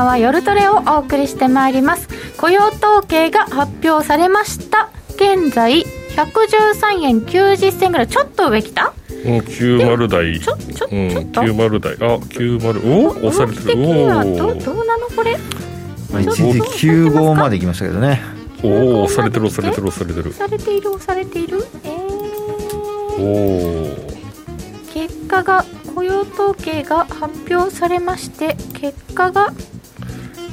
間は。夜トレをお送りしてまいります。雇用統計が発表されました。現在113円90銭ぐらい。ちょっと上きた？うん、90台。ちょちょちょっと、うん、90台。あ90お押されてる。動き的にはどおどうなの？これ。まあ、一時95まで行きましたけどね。おお押されてる押されてる押されてる。押されている押されている。えおー、お結果が雇用統計が発表されまして結果が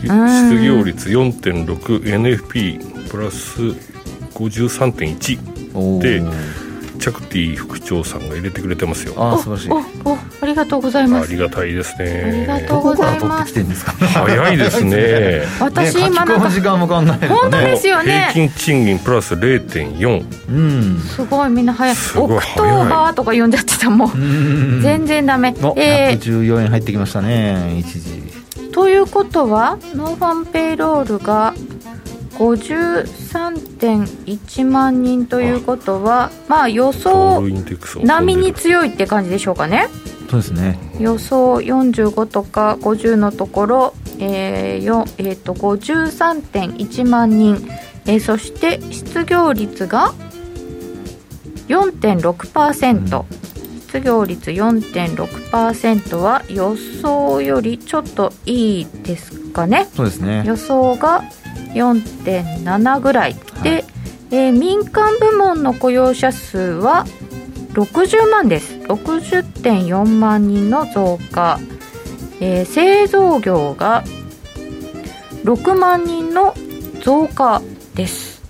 失業率 4.6NFP プラス53.1おー。でチャクティ副長さんが入れてくれてますよ。ああ素晴らしい。おおありがとうございます。ありがたいですありがねとうどこから取ってきてるんですか早いですね。私ね、今なんか時間も考えると本当ねですよね。平均賃金プラス0.4うん。すごいみんな早い。すごい October とか呼んじゃってたもん。全然ダメ。おえ114円入ってきましたね一時。ー、ということは nonfarm payroll が53.1万人ということはまあ予想並みに強いって感じでしょうかね。そうですね。予想45とか50のところ、えーよえー、と53.1万人、えーそして失業率が4.6%、失業率4.6%は予想よりちょっといいですかね。そうですね。予想が4.7ぐらい。で、はい。えー民間部門の雇用者数は60万です。60.4万人の増加、えー製造業が6万人の増加です、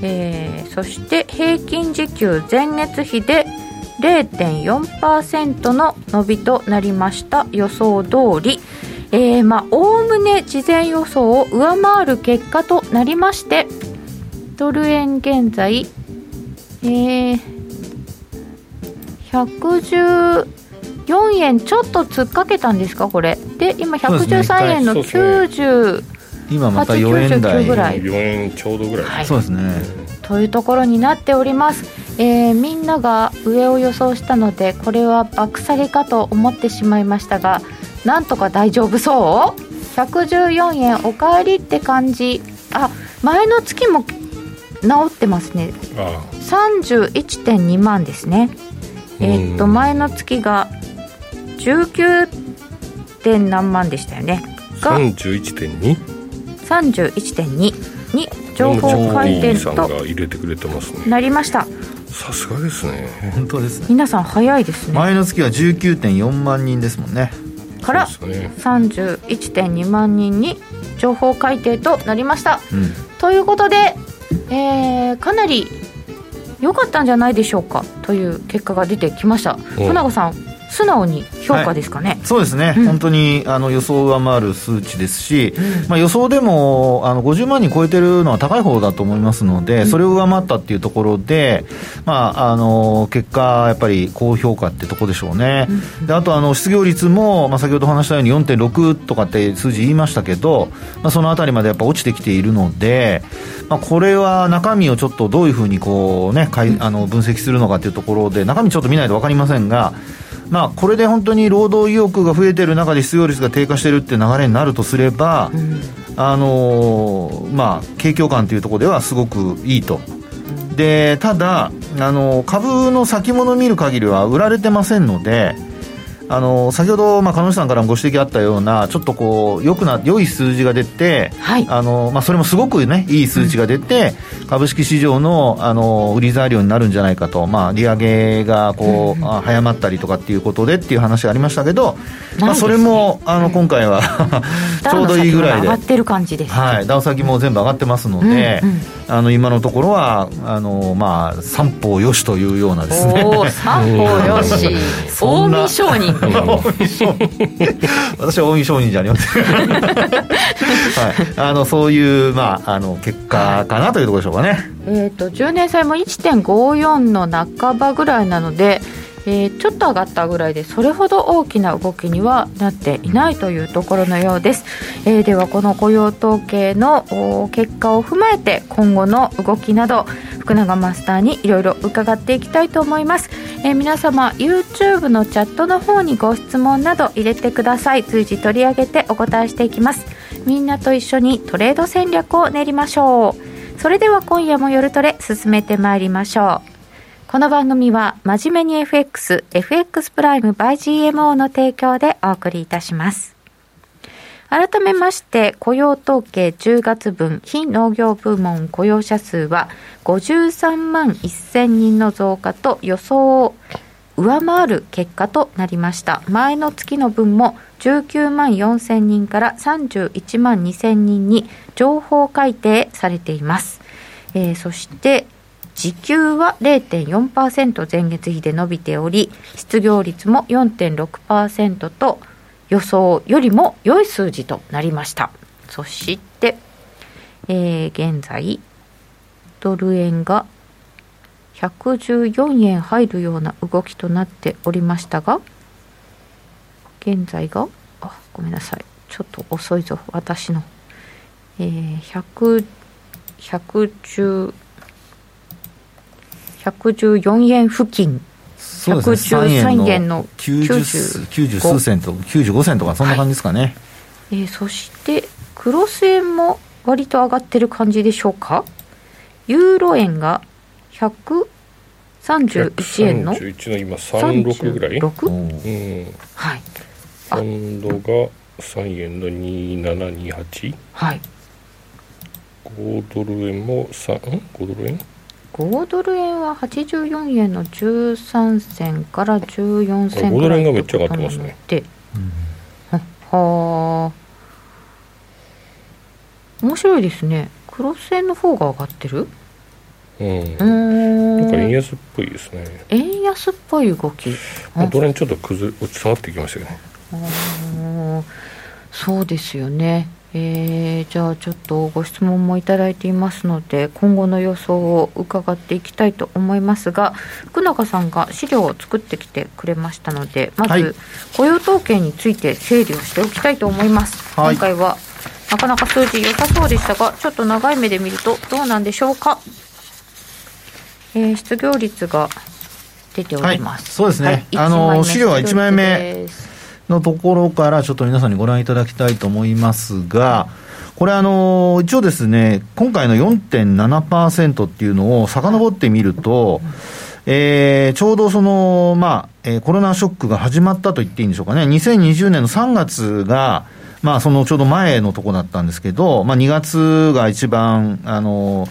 えーそして平均時給前月比で0.4%の伸びとなりました。予想通りえーまあおおむね事前予想を上回る結果となりましてドル円現在えー、114円ちょっと突っかけたんですかこれ。で今そうですね113円のそうです90今また4円台899ぐらい。4円ちょうどぐらい、はい。そうですね。というところになっております、えーみんなが上を予想したのでこれは爆下げかと思ってしまいましたがなんとか大丈夫そう？114円おかえりって感じ。あ前の月も治ってますね。あ31.2万ですね。えーっとうん。前の月が 19. 点何万でしたよね。あが 31.2? 31.2に情報改チャクティさんが善と入れてくれてますね。なりました。さすがですね。本当ですね。皆さん早いですね。前の月は19.4万人ですもんねからそうですね。31.2万人に情報改定となりました。うん。ということで、えーかなり良かったんじゃないでしょうかという結果が出てきました。う。ん花子さん素直に評価ですかね、そうですね、うん。本当にあの予想を上回る数値ですし、まあ、予想でもあの50万人超えてるのは高い方だと思いますので、それを上回ったっていうところで、まあ、あの結果、やっぱり高評価ってとこでしょうね、であとあの失業率も、まあ、先ほど話したように4.6とかって数字言いましたけど、まあ、そのあたりまでやっぱ落ちてきているので、まあ、これは中身をちょっとどういうふうにこう、ね、かいあの分析するのかっていうところで、中身ちょっと見ないと分かりませんが、まあ、これで本当に労働意欲が増えてる中で失業率が低下してるって流れになるとすれば、あのーまあ、景況感というところではすごくいいと。でただ、あの株の先物を見る限りは売られてませんので、あの先ほど、まあ、鹿野さんからもご指摘あったようなちょっとこう良くな良い数字が出て、はい。あのまあ、それもすごくねいい数値が出て、株式市場のあの売り材料になるんじゃないかと、まあ、利上げがこう、あ早まったりとかっていうことでっていう話がありましたけど、まあ、それもあの今回はちょうどいいぐらいでダウの先が上がってる感じです、はい、ダウ先も全部上がってますので、うんうんあの今のところはあの、まあ、三方よしというようなですね。おお三方よし。近江 商人。私は近江商人じゃありません、はい、あのそういう、まあ、あの結果かなというところでしょうかね。えー、と10年債も1.54の半ばぐらいなので、えーちょっと上がったぐらいでそれほど大きな動きにはなっていないというところのようです、えーではこの雇用統計の結果を踏まえて今後の動きなど福永マスターにいろいろ伺っていきたいと思います、えー、皆様 YouTube のチャットの方にご質問など入れてください。随時取り上げてお答えしていきます。みんなと一緒にトレード戦略を練りましょう。それでは今夜も夜トレ進めてまいりましょう。この番組は真面目に FX、FX プライム by GMO の提供でお送りいたします。改めまして雇用統計10月分非農業部門雇用者数は53万1000人の増加と予想を上回る結果となりました前の月の分も19万4000人から31万2000人に情報改定されています、えー、そして時給は0.4%前月比で伸びており失業率も4.6%と予想よりも良い数字となりました。そして、えー、現在ドル円が114円入るような動きとなっておりましたが現在があごめんなさい。ちょっと遅いぞ。私の。えー、100 110 114円付近。そうですね、113円の 90, 90数セント、95セントか、そんな感じですかね。はい、えー、そして、クロス円も割と上がってる感じでしょうか？ユーロ円が131円の131の今36ぐらい？6? うん。はい。ポンドが3円の2728はい。5ドル円も3ん？5ドル円？5ドル円は84円の13銭から14銭5ドル円がめっちゃ上がってますね。で、うん、はあ。面白いですね。クロス円の方が上がってる？うん。なんか円安っぽいですね。円安っぽい動き、まあ、ドル円ちょっと崩落ち下がってきましたよねそうですよねえー、じゃあちょっとご質問もいただいていますので今後の予想を伺っていきたいと思いますが福永さんが資料を作ってきてくれましたのでまず、雇用統計について整理をしておきたいと思います、はい、今回はなかなか数字良さそうでしたがちょっと長い目で見るとどうなんでしょうか、えー、失業率が出ております、はい、そうですね、はい、あの資料は1枚目のところからちょっと皆さんにご覧いただきたいと思いますが、これあの、一応ですね、今回の4.7%っていうのを遡ってみると、えー、ちょうどその、まあ、えー、コロナショックが始まったと言っていいんでしょうかね、2020年の3月が、まあ、そのちょうど前のとこだったんですけど、まあ、2月が一番、あの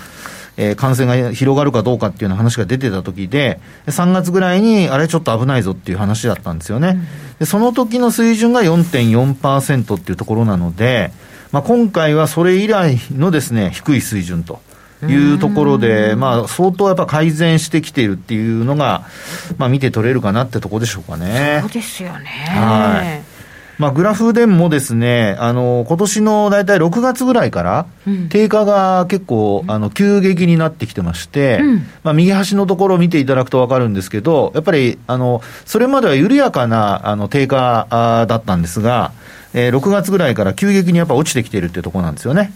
えー、感染が広がるかどうかっていうような話が出てた時で、3月ぐらいに、あれちょっと危ないぞっていう話だったんですよね。でその時の水準が4.4%っていうところなので、まあ、今回はそれ以来のですね、低い水準と。いうところで、まあ、相当やっぱ改善してきているっていうのが、まあ、見て取れるかなってところでしょうかね。そうですよね。はい。まあ、グラフでもですね、あの、今年の大体6月ぐらいから、低下が結構、あの、急激になってきてまして、うん、まあ、右端のところを見ていただくと分かるんですけど、やっぱり、あの、それまでは緩やかな、あの、低下だったんですが、えー、6月ぐらいから急激にやっぱ落ちてきているっていうところなんですよね。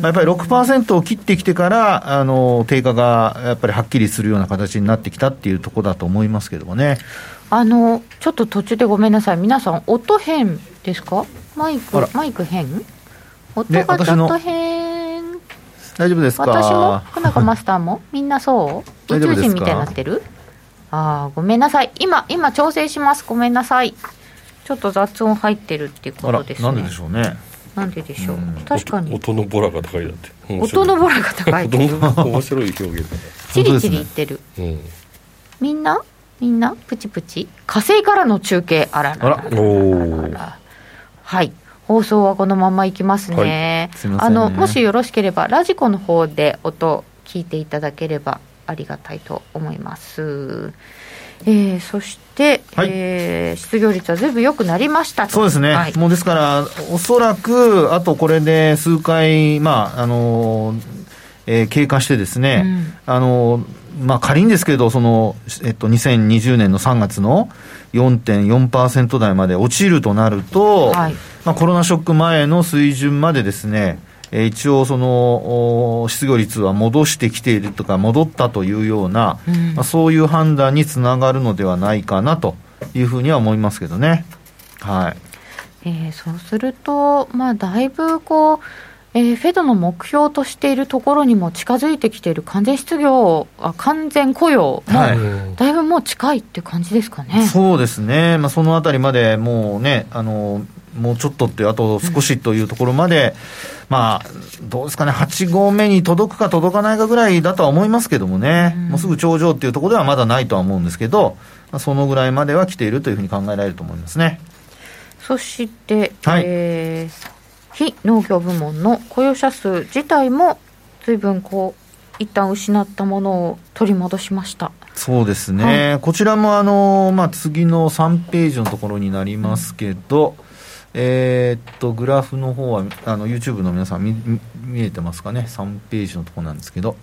まあ、やっぱり6%を切ってきてから、あの、低下がやっぱりはっきりするような形になってきたっていうところだと思いますけどもね。あのちょっと途中でごめんなさい。皆さん音変ですか？マイクマイク変？音がちょっと変、ね、大丈夫ですか？私も？福永マスターも？みんなそう？宇宙人みたいになってる？ああごめんなさい。今今調整します。ごめんなさい。ちょっと雑音入ってるっていうことですね。なんででしょうね。なんででしょう、う確かに。音のボラが高いだって。音のボラが高い。面白い表現だチリチリ言ってる、うん、みんな？みんなプチプチ。火星からの中継あらららららはい。放送はこのままいきますね。はい。ね、あのもしよろしければラジコの方で音聞いていただければありがたいと思います。えー、そして、はい、えー、失業率はずいぶん良くなりましたそうですね、はい、もうですから、おそらくあとこれで数回、まああのえー、経過してですね、うん、あのまあ、仮にですけど、その、えっと、2020年の3月の4.4%台まで落ちるとなると、はい、まあ、コロナショック前の水準までですね、えー、一応その失業率は戻してきているとか戻ったというような、うん、まあ、そういう判断につながるのではないかなというふうには思いますけどね。はい。えー、そうすると、まあ、だいぶこうえー、フェドの目標としているところにも近づいてきている完全失業、あ完全雇用も、だいぶもう近いっていう感じですかね、そうですね、まあ、そのあたりまでもうね、あのもうちょっとって、あと少しというところまで、うん、まあ、どうですかね、8合目に届くか届かないかぐらいだとは思いますけどもね、うん、もうすぐ頂上っていうところではまだないとは思うんですけど、まあ、そのぐらいまでは来ているというふうに考えられると思いますね。そして、はい、えー非農業部門の雇用者数自体も随分こう一旦失ったものを取り戻しました。そうですね、はい、こちらもあの、まあ、次の3ページのところになりますけど、うん、えー、っとグラフの方はあの YouTube の皆さん見見えてますかね？3ページのところなんですけど。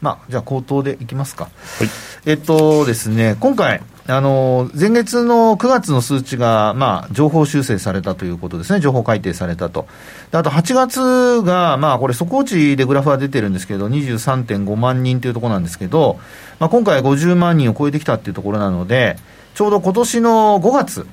まあ、じゃあ口頭でいきますか。はい、えっとですね、今回、あの、前月の9月の数値が、まあ、情報修正されたということですね。情報改定されたと。あと、8月が、まあ、これ、速報値でグラフは出てるんですけど、23.5万人というところなんですけど、まあ、今回50万人を超えてきたっていうところなので、ちょうど今年の5月、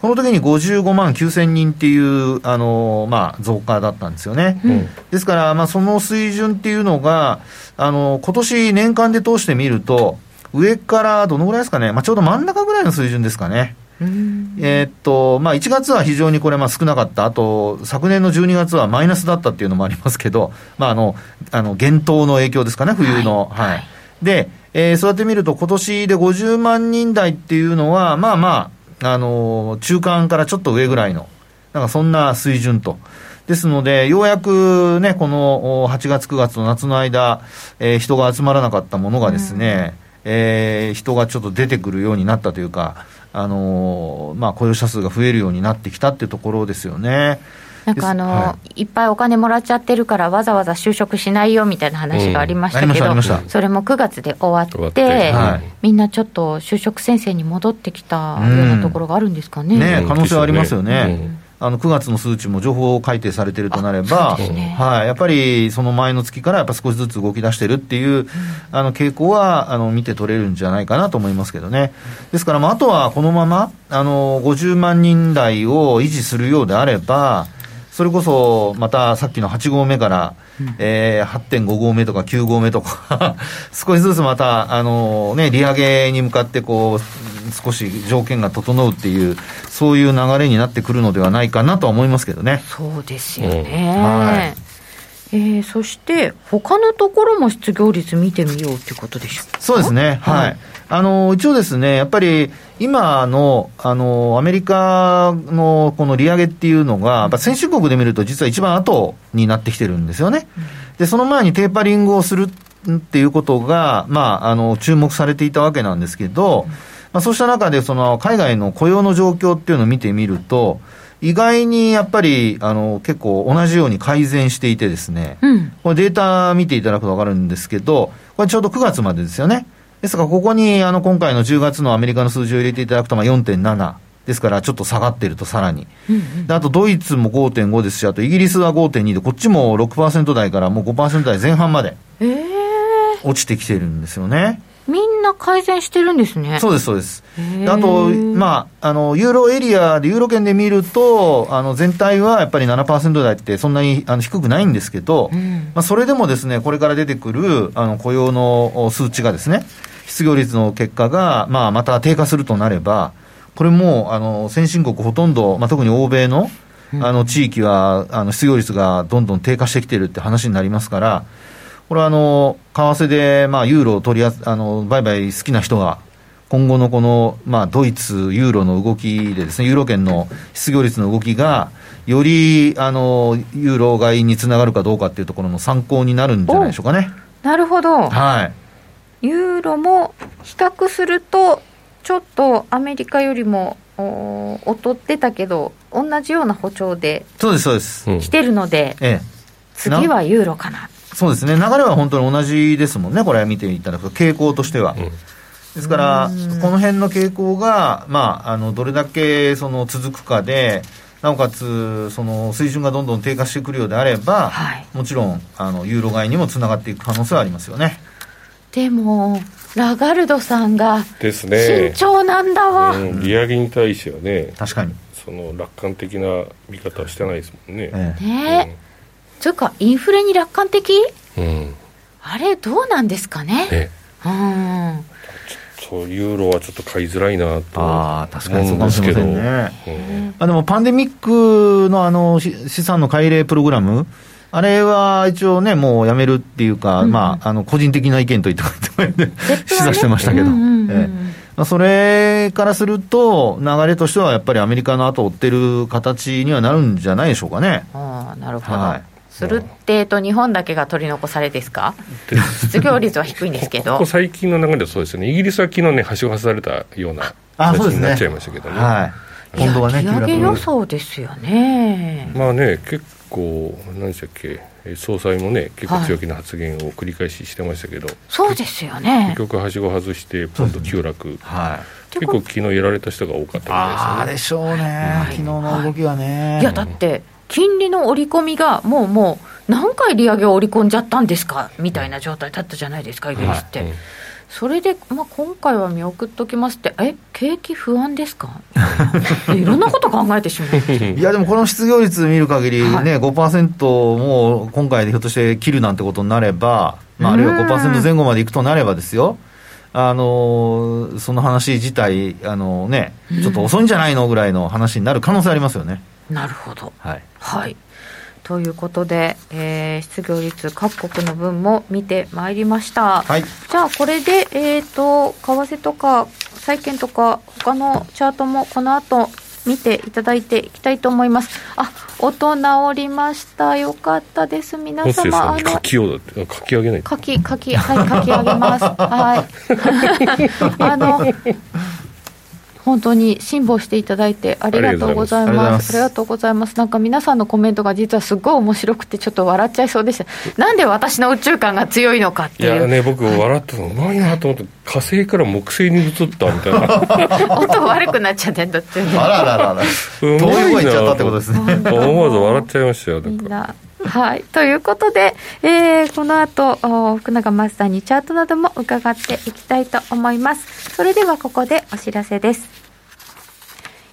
この時に55万9000人っていう、あのまあ、増加だったんですよね。うん、ですから、まあ、その水準っていうのが、あの今年年間で通してみると、上からどのぐらいですかね、まあ、ちょうど真ん中ぐらいの水準ですかね。えー、っと、まあ、1月は非常にこれ、まあ、少なかった。あと、昨年の12月はマイナスだったっていうのもありますけど、まあ、あの、あの、厳冬の影響ですかね、冬の。はい。はい、で、えー、そうやって見ると、今年で50万人台っていうのは、まあまあ、あの、中間からちょっと上ぐらいの、なんかそんな水準と。ですので、ようやくね、この8月、9月の夏の間、えー、人が集まらなかったものがですね、うんえー、人がちょっと出てくるようになったというか、あのー、まあ、雇用者数が増えるようになってきたっていうところですよね。なんかあの、はい、いっぱいお金もらっちゃってるから、わざわざ就職しないよみたいな話がありましたけど、うん、それも9月で終わって、はい、みんなちょっと就職先生に戻ってきたようなところがあるんですかね。うん、ね可能性はありますよね。うんあの9月の数値も情報改定されてるとなれば、ね、はい、やっぱりその前の月からやっぱ少しずつ動き出してるっていう、うん、あの傾向はあの見て取れるんじゃないかなと思いますけどね。ですから、まあ、あとはこのままあの50万人台を維持するようであれば、それこそまたさっきの8合目から、うん、えー、8.5合目とか9合目とか 少しずつまた、あのね、利上げに向かってこう、少し条件が整うっていう、そういう流れになってくるのではないかなとは思いますけどね。そうですよね。うん、はい。えー、そして、他のところも失業率見てみようということでしょうそうですね、はい、はい、あの一応ですね、やっぱり今のあのアメリカのこの利上げっていうのが、先進国で見ると、実は一番後になってきてるんですよね。で、その前にテーパリングをするっていうことが、まあ、あの注目されていたわけなんですけど、まあ、そうした中で、その海外の雇用の状況っていうのを見てみると、意外にやっぱりあの結構同じように改善していてですね、うん、これデータ見ていただくと分かるんですけど、これちょうど9月までですよね。ですから、ここにあの今回の10月のアメリカの数字を入れていただくと、まあ4.7。ですから、ちょっと下がってると、さらに、うんうん、あとドイツも5.5ですし、あとイギリスは5.2で、こっちも6%台からもう5%台前半まで落ちてきてるんですよね。みんな改善してるんですね。そうです、そうです。あと、まあ、あの、ユーロエリアで、ユーロ圏で見ると、あの、全体はやっぱり7%台ってそんなにあの低くないんですけど、うん、まあ、それでもですね、これから出てくる、あの、雇用の数値がですね、失業率の結果が、まあ、また低下するとなれば、これも、あの、先進国ほとんど、まあ、特に欧米の、あの、地域は、あの、失業率がどんどん低下してきてるって話になりますから、これはあの、為替で、まあ、ユーロを取りああの、売買好きな人が、今後のこの、まあ、ドイツ、ユーロの動きでですね、ユーロ圏の失業率の動きが、より、あの、ユーロ買いにつながるかどうかっていうところの参考になるんじゃないでしょうかね。なるほど。はい。ユーロも比較すると、ちょっとアメリカよりもお劣ってたけど、同じような歩調で、そうです、そうです。来てるので、ええ、次はユーロかな。そうですね、流れは本当に同じですもんね、これ見ていただくと、傾向としては。うん、ですから、この辺の傾向が、まあ、あのどれだけその続くかで、なおかつその水準がどんどん低下してくるようであれば、はい、もちろんあのユーロ買いにもつながっていく可能性はありますよねでもラガルドさんが慎重なんだわ、ねうん、利上げに対してはね確かに。その楽観的な見方はしてないですもんね。ええ。ねというかインフレに楽観的、うん、あれどうなんですかね？ね。うん。そうユーロはちょっと買いづらいなとああ確かにそうかもしれませんね、うん、あでもパンデミックのあの資産の改例プログラムあれは一応ね、もうやめるっていうか、うん、まあ、あの個人的な意見といった感じで、示唆してましたけど、それからすると、流れとしてはやっぱりアメリカの後を追ってる形にはなるんじゃないでしょうかね。あなるほど、はい。するってと日本だけが取り残されですか？失業率は低いんですけど。ここ最近の流れでそうですね。イギリスは昨日ね橋を外されたような形になっちゃいましたけどね、ね、はい、今度はね利上げ予想ですよね。まあね結構何でしたっけ総裁もね、結構強気な発言を繰り返ししてましたけど、はい、そうですよね。結局、はしご外して、ポンと急落、はい、結構、昨日やられた人が多かったみたいですよね。あでしょうね、昨日の動きはね。い。やだって金利の織り込みがもうもう何回利上げを織り込んじゃったんですか？みたいな状態だったじゃないですか、イギリスって。はい。うんそれで、まあ、今回は見送っときますって、え景気不安ですか？いろんなこと考えてしまういや、でもこの失業率見る限りね、はい、5%もう今回でひょっとして切るなんてことになれば、まあ、あるいは5%前後までいくとなればですよ。あのその話自体、あのね、ちょっと遅いんじゃないのぐらいの話になる可能性ありますよね。なるほど。はい。はいということで、えー、失業率各国の分も見てまいりました。はい、じゃあこれで、えっ、ー、と、為替とか債券とか他のチャートもこの後見ていただいていきたいと思います。あ、音直りました。よかったです。皆様、あの、書きようだって、書き上げない。書き、書き、はい、書き上げます。はい。あの、本当に辛抱していただいてありがとうございます。ありがとうございます。なんか皆さんのコメントが実はすごい面白くてちょっと笑っちゃいそうでしたなんで私の宇宙観が強いのかっていう。いやね僕笑ったのうまいなと思って火星から木星に移ったみたいな。音悪くなっちゃってんだってあらららら。遠い声いっちゃったってことですね。思わず笑っちゃいましたよみんな。はい。ということで、えー、この後、福永マスターにチャートなども伺っていきたいと思います。それではここでお知らせです。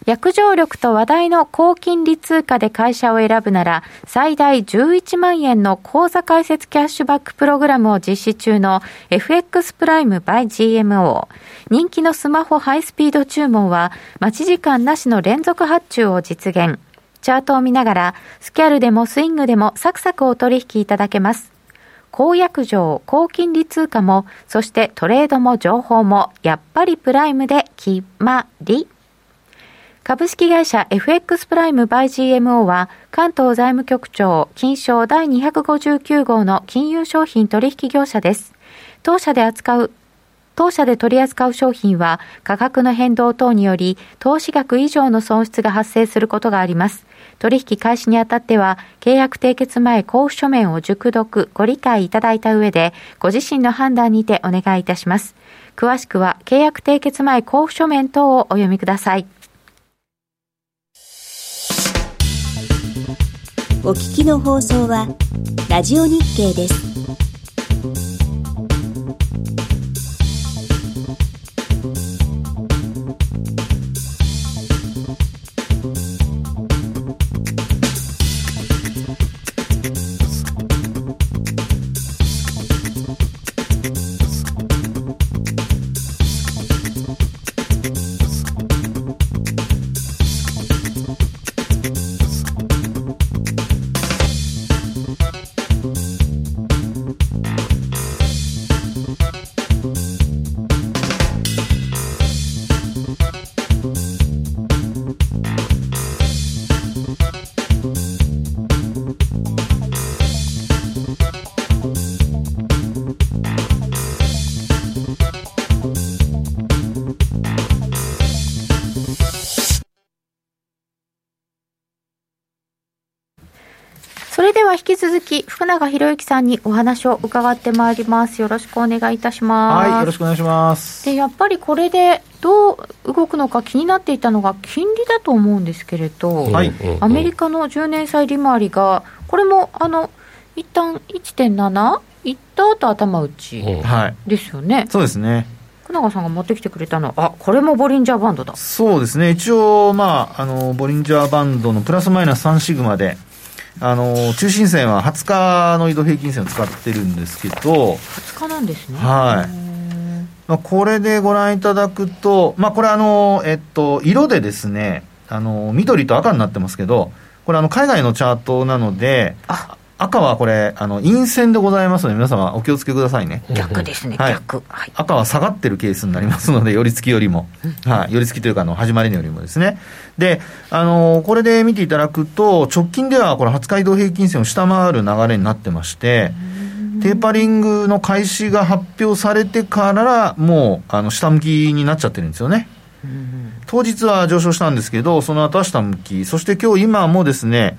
約定力と話題の高金利通貨で会社を選ぶなら、最大11万円の口座開設キャッシュバックプログラムを実施中の FX プライム by GMO。人気のスマホハイスピード注文は、待ち時間なしの連続発注を実現。チャートを見ながら、スキャルでもスイングでもサクサクお取引いただけます。公約上、高金利通貨も、そしてトレードも情報も、やっぱりプライムで決まり。株式会社 FX プライムバイ GMO は関東財務局長金賞第259号の金融商品取引業者です。当社で扱う当社で取り扱う商品は価格の変動等により投資額以上の損失が発生することがあります。取引開始にあたっては契約締結前交付書面を熟読ご理解いただいた上でご自身の判断にてお願いいたします。詳しくは契約締結前交付書面等をお読みください。お聞きの放送はラジオ日経です。き続き福永博之さんにお話を伺ってまいります。よろしくお願いいたします。はいよろしくお願いします。でやっぱりこれでどう動くのか気になっていたのが金利だと思うんですけれど、はいアメリカの10年債利回りがこれもあの一旦1.7いった後頭打ちですよね、そうですね。福永さんが持ってきてくれたのはあこれもボリンジャーバンドだ。そうですね。一応まああのボリンジャーバンドのプラスマイナス3シグマであの中心線は20日の移動平均線を使ってるんですけど、20日なんですね。はい。うんまあ、これでご覧いただくと、まあ、これあの、えっと、色でですねあの緑と赤になってますけどこれあの海外のチャートなのであ赤はこれあの陰線でございますので皆様お気をつけくださいね。逆ですね、はい。逆。はい。赤は下がってるケースになりますので、寄り付きよりも、はい、寄り付きというか、あの始まりのよりもですね。で、あのこれで見ていただくと、直近ではこれ、20日移動平均線を下回る流れになってまして、テーパリングの開始が発表されてから、もうあの下向きになっちゃってるんですよね。当日は上昇したんですけど、その後は下向き、そして今日今もですね、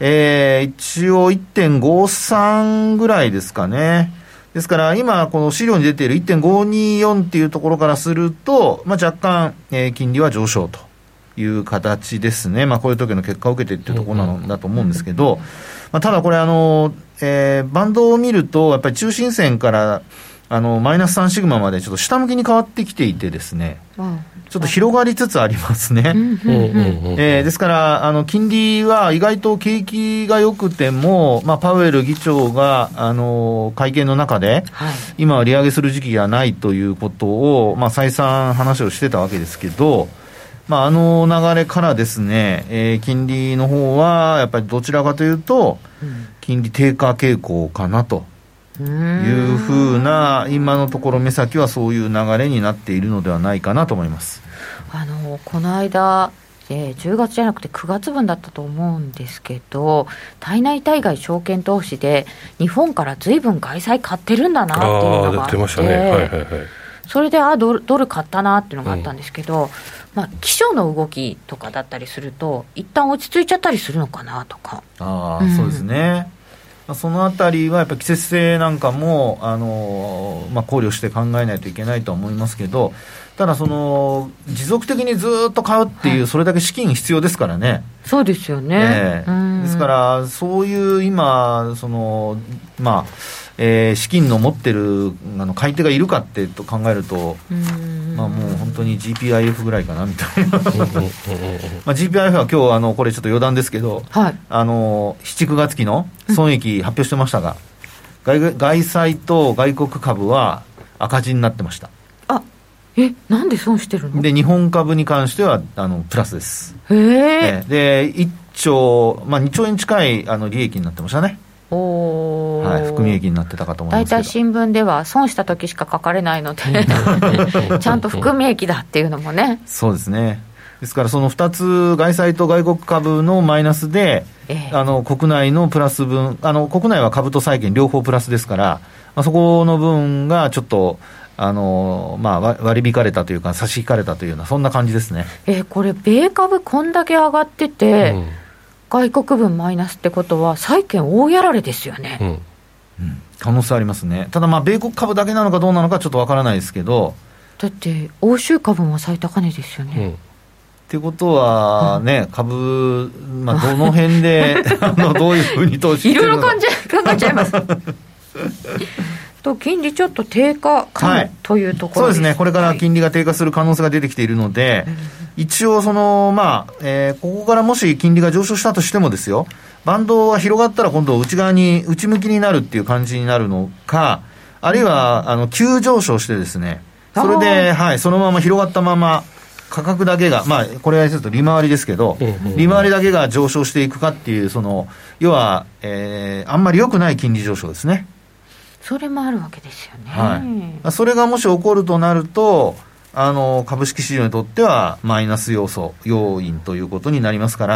えー一応1.53ぐらいですかね。ですから、今、この資料に出ている1.524っていうところからすると、まあ、若干、えー金利は上昇という形ですね。まあ、こういう時の結果を受けてっていうところなのだと思うんですけど、まあ、ただこれ、あの、えーバンドを見ると、やっぱり中心線から、あの、マイナス3シグマまでちょっと下向きに変わってきていてですね、ちょっと広がりつつありますね。えーですから、あの金利は意外と景気が良くても、まあ、パウエル議長が、あの会見の中で、はい。今は利上げする時期がないということを、まあ、再三話をしてたわけですけど、まあ、あの流れからですね、えー金利の方はやっぱりどちらかというと、金利低下傾向かなと。ういうふうな、今のところ目先はそういう流れになっているのではないかなと思います。あのこの間、えー10月じゃなくて9月分だったと思うんですけど体内対外証券投資で日本からずいぶん外債買ってるんだなっていうのああがあって。出ましたね。はいはいはい。それであドルドル買ったなっていうのがあったんですけど、まあ、気象の動きとかだったりすると一旦落ち着いちゃったりするのかなとか。ああ、うんそうですね。まあそのあたりはやっぱ季節性なんかも、あのまあ、考慮して考えないといけないとは思いますけど、ただその、持続的にずっと買うっていう、それだけ資金必要ですからね。そうですよね、ええ。うん。ですから、そういう今、そのまあえー資金の持ってるあの買い手がいるかってと考えると、うんまあ、もう本当に GPIF ぐらいかなみたいな、うんうんうんうんまあ、GPIF は今日あのこれちょっと余談ですけど、はいあの7、9月期の損益発表してましたが、外外債と外国株は赤字になってました。あえなんで損してるので、日本株に関してはあのプラスです。へえええで、1兆、まあ、2兆円近いあの利益になってましたね。はい、含み益になってたかと思い大ますけど。体新聞では損した時しか書かれないので ちゃんと含み益だっていうのもね、そうですね。ですから、その2つ、外債と外国株のマイナスで、ええあの国内のプラス分、あの国内は株と債券両方プラスですから、まあ、そこの分がちょっと、あのまあ、わ割り引かれたというか、差し引かれたというような、そんな感じですね。えこれ米株こんだけ上がってて、うん外国分マイナスってことは債券大やられですよね、うん。可能性ありますね。ただ、まあ、米国株だけなのかどうなのかちょっとわからないですけど、だって欧州株も最高値ですよね、うん。っていうことはね、株、まあ、どの辺で、あのどういうふうに投資しいろいてるのか。ろ感じ考えちゃいますと金利ちょっと低下かも、はいというところそうですね、これからはい金利が低下する可能性が出てきているので、一応その、まあえーここからもし金利が上昇したとしてもですよ、バンドは広がったら今度、内側に、内向きになるっていう感じになるのか、あるいはあの急上昇してですね、それで、はい、そのまま広がったまま、価格だけが、まあ、これはちょっと利回りですけど利回りだけが上昇していくかっていう、その要は、えーあんまり良くない金利上昇ですね。それもあるわけですよね、はい。それがもし起こるとなると、あの株式市場にとってはマイナス要素、要因ということになりますから、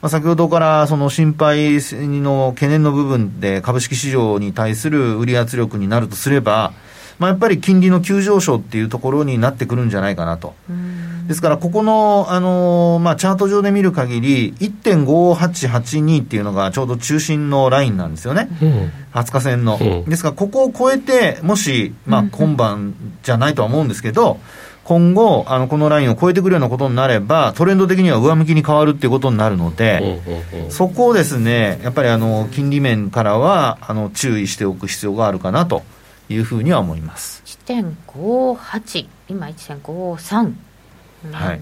まあ、先ほどからその心配の懸念の部分で株式市場に対する売り圧力になるとすれば、まあ、やっぱり金利の急上昇っていうところになってくるんじゃないかなと。ですから、ここの、あのーまあ、チャート上で見る限り、1.5882っていうのがちょうど中心のラインなんですよね。うん。20日線の、うん。ですから、ここを超えて、もし、まあ、今晩じゃないとは思うんですけど、今後、あのこのラインを超えてくるようなことになれば、トレンド的には上向きに変わるっていうことになるのうんで、そこをですね、やっぱりあの金利面からはあの注意しておく必要があるかなというふうには思います。1.58今1.53うん。はい。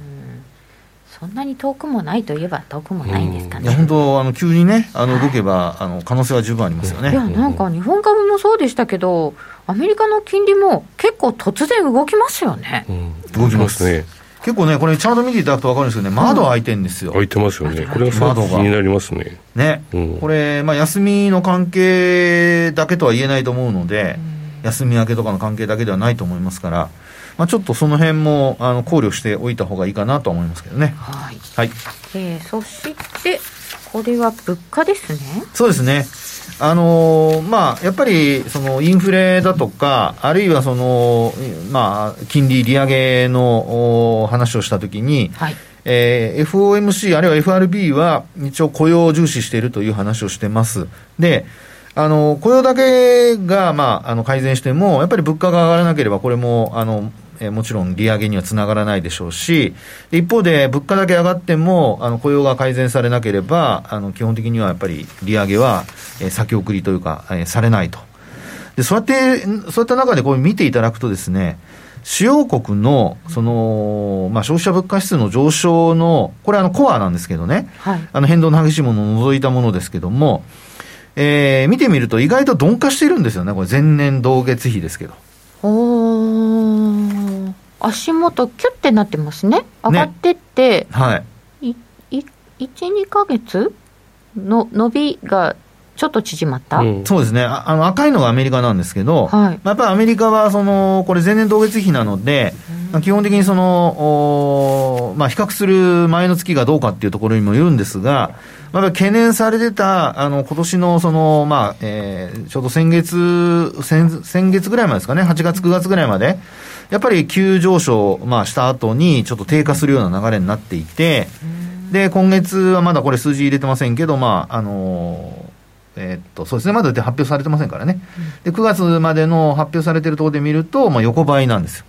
そんなに遠くもないといえば遠くもないんですかいやね、本当あの急にね、あの動けば、あの可能性は十分ありますよね。いやなんか日本株もそうでしたけどアメリカの金利も結構突然動きますよね。うん。動きます。ね。結構ね、これ、チャート見ていただくと分かるんですけどね、窓開いてるんですよ。開いてますよね。これがすごく気になりますね。ね、うん。これ、まあ、休みの関係だけとは言えないと思うので、休み明けとかの関係だけではないと思いますから、まあ、ちょっとその辺もあの考慮しておいた方がいいかなとは思いますけどね。はい、はい。えーそしてこれは物価ですねそうですね。あのーまあ、やっぱり、その、インフレだとか、あるいはその、まあ、金利利上げのお話をしたときに、はいえー FOMC あるいは FRB は一応雇用を重視しているという話をしてます。で、あの、雇用だけが、まあ、あの、改善しても、やっぱり物価が上がらなければ、これも、あの、えーもちろん利上げにはつながらないでしょうし、で一方で物価だけ上がっても、あの、雇用が改善されなければ、あの、基本的にはやっぱり利上げは、えー先送りというか、えーされないと。で、そうやって、そういった中でこう見ていただくとですね、主要国の、その、まあ、消費者物価指数の上昇の、これあの、コアなんですけどね、はいあの、変動の激しいものを除いたものですけども、えー見てみると意外と鈍化してるんですよね、これ。前年同月比ですけど。おー。足元キュッてなってますね。上がってって、はい。いい12か月の伸びがちょっと縮まった、うん。そうですね。ああの、赤いのがアメリカなんですけど、はい。まあやっぱりアメリカは、その、これ前年同月比なので、まあ基本的にその、おーまあ比較する前の月がどうかっていうところにもよるんですが、まあ、懸念されてた、あの、今年のその、まあ、えーちょうど先月、先、先月ぐらいまでですかね、8月、9月ぐらいまで、やっぱり急上昇、まあ、した後に、ちょっと低下するような流れになっていて、で、今月はまだこれ数字入れてませんけど、まあ、あのーえっと、そうですね、まだ発表されてませんからね。で、9月までの発表されてるところで見ると、まあ、横ばいなんですよ。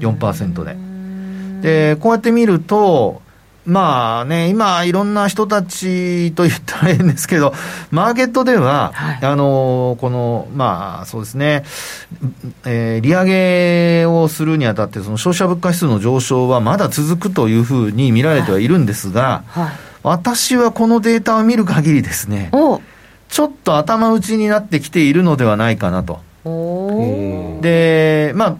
4%で。で、こうやって見ると、まあね、今、いろんな人たちと言ったらいいんですけど、マーケットでは、はい。あの、この、まあ、そうですね、えー利上げをするにあたって、その消費者物価指数の上昇はまだ続くというふうに見られてはいるんですが、はい。私はこのデータを見る限りですね、お。ちょっと頭打ちになってきているのではないかなと。で、まあ、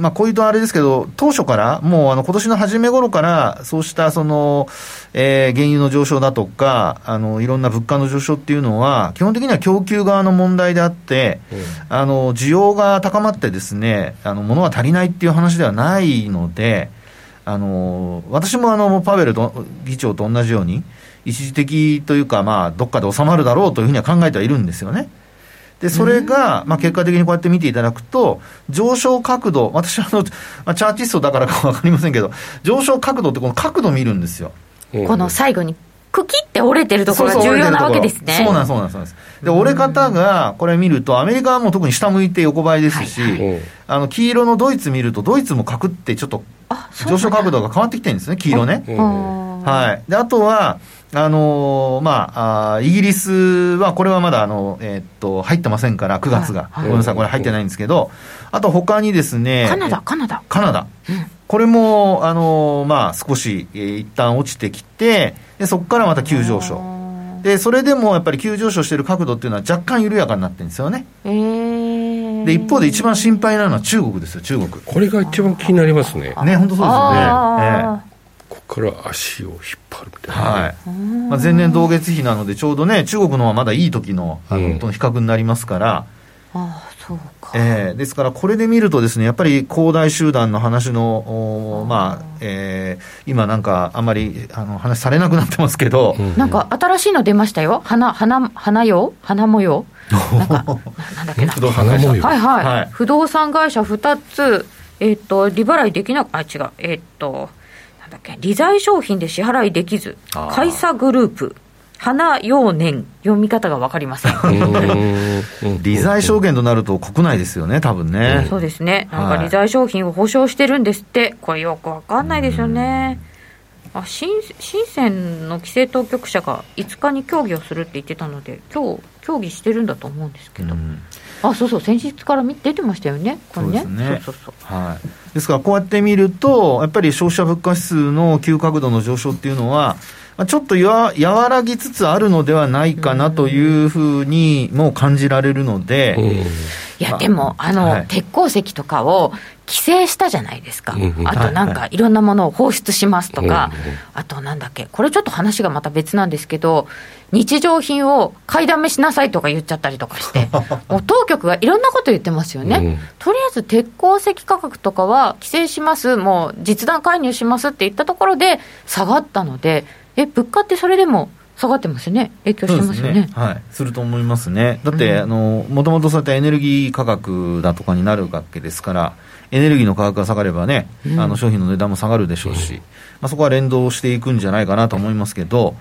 まあ、こういうとあれですけど、当初から、もうあの今年の初め頃から、そうしたその、えー原油の上昇だとか、あのいろんな物価の上昇っていうのは、基本的には供給側の問題であって、あの需要が高まってですね、あの物が足りないっていう話ではないので、あの私もあのパウエルと議長と同じように、一時的というか、まあ、どっかで収まるだろうというふうには考えてはいるんですよね。で、それが、まあ、結果的にこうやって見ていただくと、上昇角度、私はあの、まあ、チャーティストだからかわかりませんけど、上昇角度ってこの角度見るんですよ。うんこの最後に茎って折れてるところが重要なわけですねそうなんそうなんそうなんです。で、折れ方が、これ見ると、アメリカはもう特に下向いて横ばいですし、うんあの、黄色のドイツ見ると、ドイツも角ってちょっとあそう上昇角度が変わってきてるんですね、黄色ね。はい。で、あとは、あのーまあ、イギリスは、これはまだ、あの、えーっと、入ってませんから、9月が。はいごめんなさい、これ入ってないんですけど、あと他にですね、カナダカナダカナダ。これも、あのーまあ、少し、えー一旦落ちてきて、で、そこからまた急上昇。で、それでもやっぱり急上昇している角度っていうのは若干緩やかになってるんですよね。えー、で、一方で一番心配なのは中国ですよ、中国。これが一番気になりますねね、本当そうですよね。えから足を引っ張るみたいな。えはい。まあ、前年同月比なので、ちょうどね、中国のはまだいい時の、あの、うんとの比較になりますから、ーあーそうか、ええですから、これで見るとですね、やっぱり恒大集団の話の、おまあ、ええ今なんか、あんまり、あの、話されなくなってますけど、うん。なんか新しいの出ましたよ。花花花よ花模様？なんかななんだっけな。不動産会社花模様。はいはい、はい。不動産会社2つ、えっと利払いできなくあ違う。えっとだっけ？理財商品で支払いできず会社グループ。花幼年。読み方が分かりません。理財証券となると国内ですよね、多分ね。そうですね。なんかはい理財商品を保証してるんですって。これよく分かんないですよね。あ深深センの規制当局者が5日に協議をするって言ってたので今日協議してるんだと思うんですけど、うんあそうそう先日から見出てましたよねこれね。ね。そうそうそう。はい、ですから、こうやって見ると、やっぱり消費者物価指数の急角度の上昇っていうのは、まあちょっとや和らぎつつあるのではないかなというふうにも感じられるので、うん。いや、あでも、あの、はい。鉄鉱石とかを規制したじゃないですか。あとなんはか、いろんなものを放出しますとか、あとなんだっけ、これちょっと話がまた別なんですけど、日常品を買いだめしなさいとか言っちゃったりとかして、もう当局がいろんなこと言ってますよね。うん。とりあえず鉄鉱石価格とかは規制します、もう実弾介入しますって言ったところで下がったので、え、物価ってそれでも下がってますよね、影響してますよね？はい、すると思いますね。だって、うん。あの、もともとそういったエネルギー価格だとかになるわけですから、エネルギーの価格が下がればね、うん。あの商品の値段も下がるでしょうし、まあ、そこは連動していくんじゃないかなと思いますけど、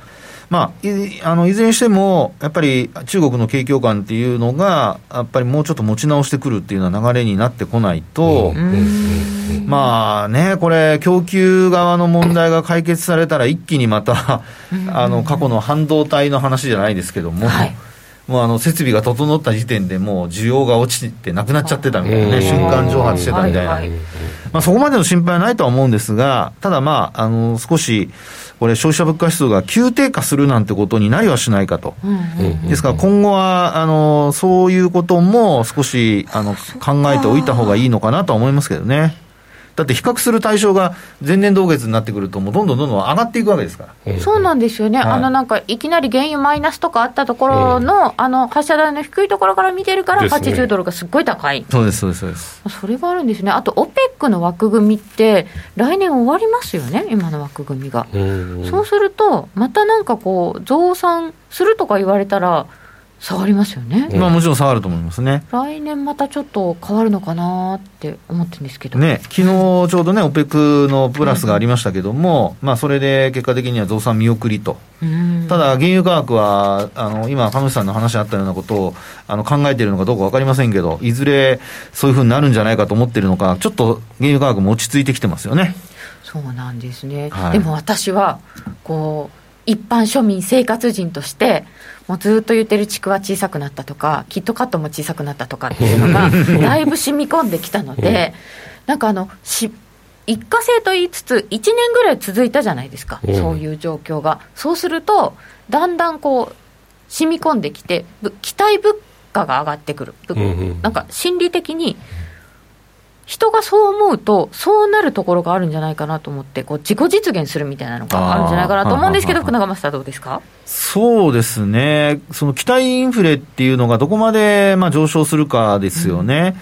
まあ、いあのいずれにしても、やっぱり中国の景況感っていうのが、やっぱりもうちょっと持ち直してくるっていうような流れになってこないと、うん。まあね、これ、供給側の問題が解決されたら、一気にまた、あの過去の半導体の話じゃないですけども、はいもうあの設備が整った時点でもう需要が落ちてなくなっちゃってたみたいなね、うん瞬間蒸発してたみたいな、はいはいまあ、そこまでの心配はないとは思うんですが、ただまあ、あの少し、これ、消費者物価指数が急低下するなんてことになりはしないかと。うんうんですから今後は、あの、そういうことも少し、あの、考えておいた方がいいのかなとは思いますけどね。だって比較する対象が前年同月になってくると、もうどんどんどんどん上がっていくわけですから。そうなんですよね、はい。あのなんかいきなり原油マイナスとかあったところの、あの発射台の低いところから見てるから、ですね。80ドルがすっごい高い、そうです、そうです、そうです。それがあるんですね、あと OPEC の枠組みって、来年終わりますよね、今の枠組みが。うん。そうすると、またなんかこう、増産するとか言われたら、下がりますよね、うんまあもちろん下がると思いますね。来年またちょっと変わるのかなって思ってるんですけど。ね、昨日ちょうどね、OPEC のプラスがありましたけども、まあそれで結果的には増産見送りと。うんただ、原油価格は、あの、今、彼女さんの話あったようなことを、あの、考えているのかどうかわかりませんけど、いずれ、そういうふうになるんじゃないかと思ってるのか、ちょっと原油価格も落ち着いてきてますよね。そうなんですね、はいでも私はこう一般庶民生活人としてもうずっと言ってる地区は小さくなったとかキットカットも小さくなったとかっていうのが だいぶ染み込んできたのでなんかあのし一過性と言いつつ1年ぐらい続いたじゃないですか、うん。そういう状況が。そうするとだんだんこう染み込んできてぶ期待物価が上がってくる、なんか心理的に人がそう思うと、そうなるところがあるんじゃないかなと思って、こう自己実現するみたいなのがあるんじゃないかなと思うんですけど、福永マスター、どうですか？そうですね、その期待インフレっていうのがどこまでまあ上昇するかですよね。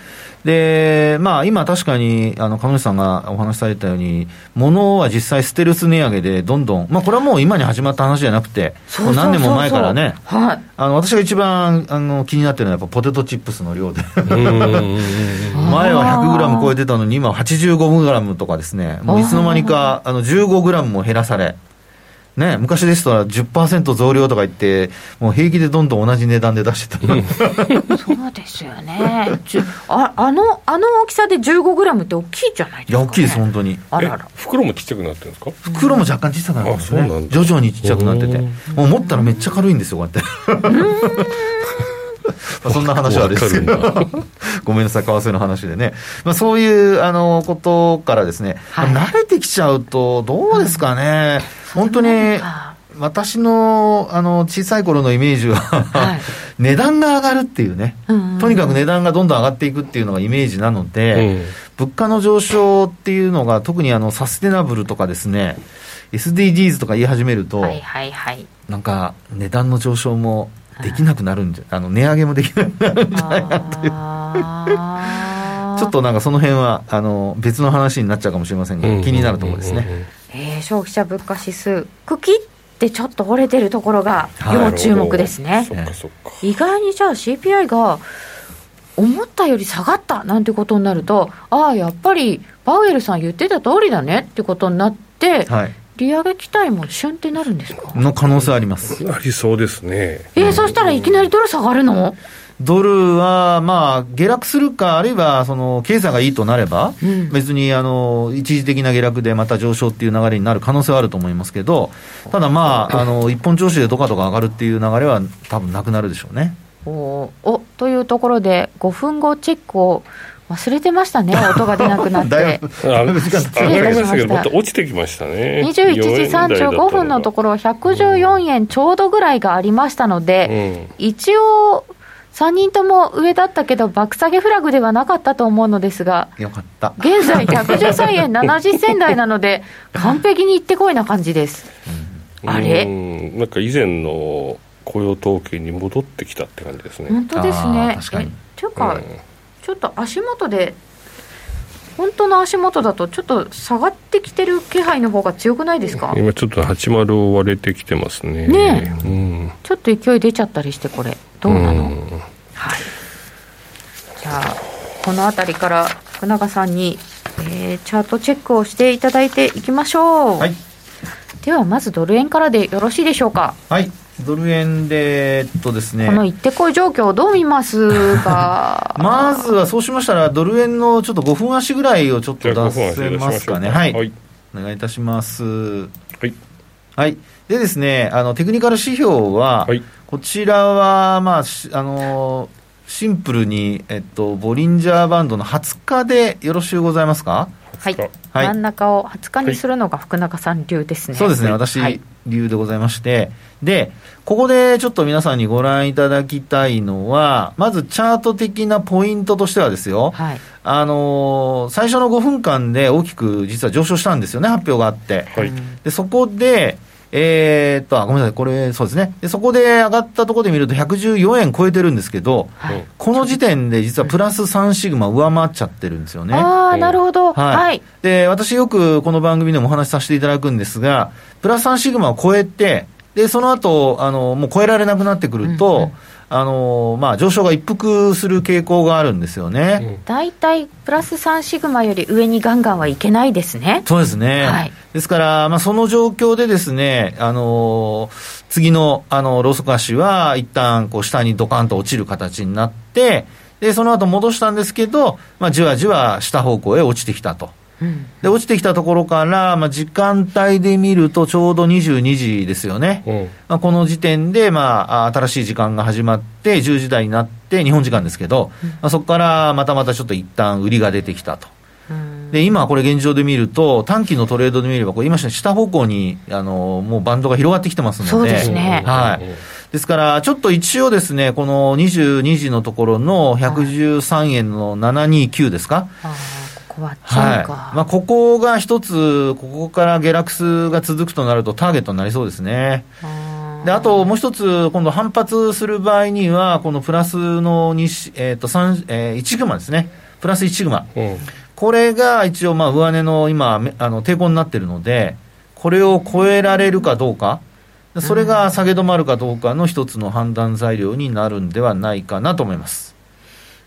で、まあ今確かに、あの、亀梨さんがお話しされたように、物は実際ステルス値上げでどんどん、まあこれはもう今に始まった話じゃなくて、もう何年も前からね、はい。あの、私が一番、あの、気になってるのはやっぱポテトチップスの量で。うんうんうんうん 前は 100g 超えてたのに、今は 85g とかですね、もういつの間にかあの 15g も減らされ、ね、昔ですと10%増量とか言って、もう平気でどんどん同じ値段で出してた、そうですよね。ああの、あの大きさで15グラムって大きいじゃないですか、ね。いや、大きいです、本当に。あらあら。え袋もちっちゃくなってるんですか？袋も若干小さくなってますねうなん。だ徐々にちっちゃくなってて。うんもう持ったらめっちゃ軽いんですよ、こうやって。まあそんな話はあれですけど。ごめんなさい、為替の話でね。まあそういう、あの、ことからですね、はいまあ慣れてきちゃうと、どうですかね。本当に、私の、あの、小さい頃のイメージは、はい。値段が上がるっていうね。うんうんとにかく値段がどんどん上がっていくっていうのがイメージなので、うん。物価の上昇っていうのが、特にあのサステナブルとかですね、SDGs とか言い始めると、はいはいはい。なんか値段の上昇もできなくなるんじゃ、あの値上げもできなくなるんじゃないかという、ちょっとなんかその辺はあの別の話になっちゃうかもしれませんが、気になるところですね。えー消費者物価指数、茎ってちょっと折れてるところがはい要注目ですね。そっかそっか意外にじゃあ CPI が思ったより下がったなんてことになると、ああ、やっぱりパウエルさん言ってた通りだねってことになって、はい、利上げ期待もシュンってなるんですか、の可能性あります。ありそうですね。えー、そしたらいきなりドル下がるの？ドルは、まあ、下落するか、あるいは、その、経済がいいとなれば、うん別に、あの、一時的な下落でまた上昇っていう流れになる可能性はあると思いますけど、ただまあ、あの、一本調子でどかどか上がるっていう流れは多分なくなるでしょうね。おおというところで、5分後チェックを忘れてましたね、音が出なくなって。失礼しましたまた落ちてきましたね。21時35分のところ、114円ちょうどぐらいがありましたので、うん。一応、3人とも上だったけど、爆下げフラグではなかったと思うのですが、よかった。現在113円70銭台なので、完璧にいってこいな感じです。あれ？うんなんか以前の雇用統計に戻ってきたって感じですね。本当ですあねー。確かにえというか、うんちょっと足元で、本当の足元だと、ちょっと下がってきてる気配の方が強くないですか？今ちょっと80を割れてきてますね。ねうん。ちょっと勢い出ちゃったりして、これ、どうなの、んはい。じゃあ、この辺りから福永さんに、えーチャートチェックをしていただいていきましょう。はい。では、まずドル円からでよろしいでしょうか？はい。ドル円で、えっとですね。この行ってこい状況をどう見ますか？まずはそうしましたら、ドル円のちょっと5分足ぐらいをちょっと出5分足で出しせまますか。かね。はい。はい。お願いいたします。はい。はい。でですね、あの、テクニカル指標は、はいこちらは、まあ、しあのーシンプルに、えっと、ボリンジャーバンドの20日でよろしゅうございますか？はい、はい真ん中を20日にするのが福永さん流ですね。そうですね、私、はい理由でございまして、で、ここでちょっと皆さんにご覧いただきたいのは、まずチャート的なポイントとしてはですよ、はい。あのー最初の5分間で大きく実は上昇したんですよね、発表があって。はい。で、そこで、えーっと、あごめんなさい、これ、そうですね。で、そこで上がったところで見ると114円超えてるんですけど、はい。この時点で実はプラス3シグマ上回っちゃってるんですよね。ああ、なるほど。はいはい。で、私よくこの番組でもお話しさせていただくんですが、プラス3シグマを超えて、で、その後、あの、もう超えられなくなってくると、うんうんあの、まあ、上昇が一服する傾向があるんですよね。大体、プラス3シグマより上にガンガンはいけないですね。そうですね。はいですから、まあ、その状況でですね、あのー次の、あの、ローソク足は、一旦、こう、下にドカンと落ちる形になって、で、その後戻したんですけど、まあ、じわじわ下方向へ落ちてきたと。うん。で、落ちてきたところから、まあ、時間帯で見るとちょうど22時ですよね。うん。まあ、この時点で、まあ、あ新しい時間が始まって、10時台になって、日本時間ですけど、まあ、そこからまたまたちょっと一旦売りが出てきたと。うんで、今これ現状で見ると、短期のトレードで見れば、これ今下方向に、あの、もうバンドが広がってきてますので。ですねはい。ですから、ちょっと一応ですね、この22時のところの113円の729ですか、ああ、ここ割っちはい。ゃうか。まあ、ここが一つ、ここから下落数が続くとなるとターゲットになりそうですね。で、あともう一つ、今度反発する場合には、このプラスの2、えっ、と、3、えー、1グマですね。プラス1グマ。うん。これが一応、まあ、上値の今、めあの、抵抗になってるので、これを超えられるかどうか、それが下げ止まるかどうかの一つの判断材料になるんではないかなと思います。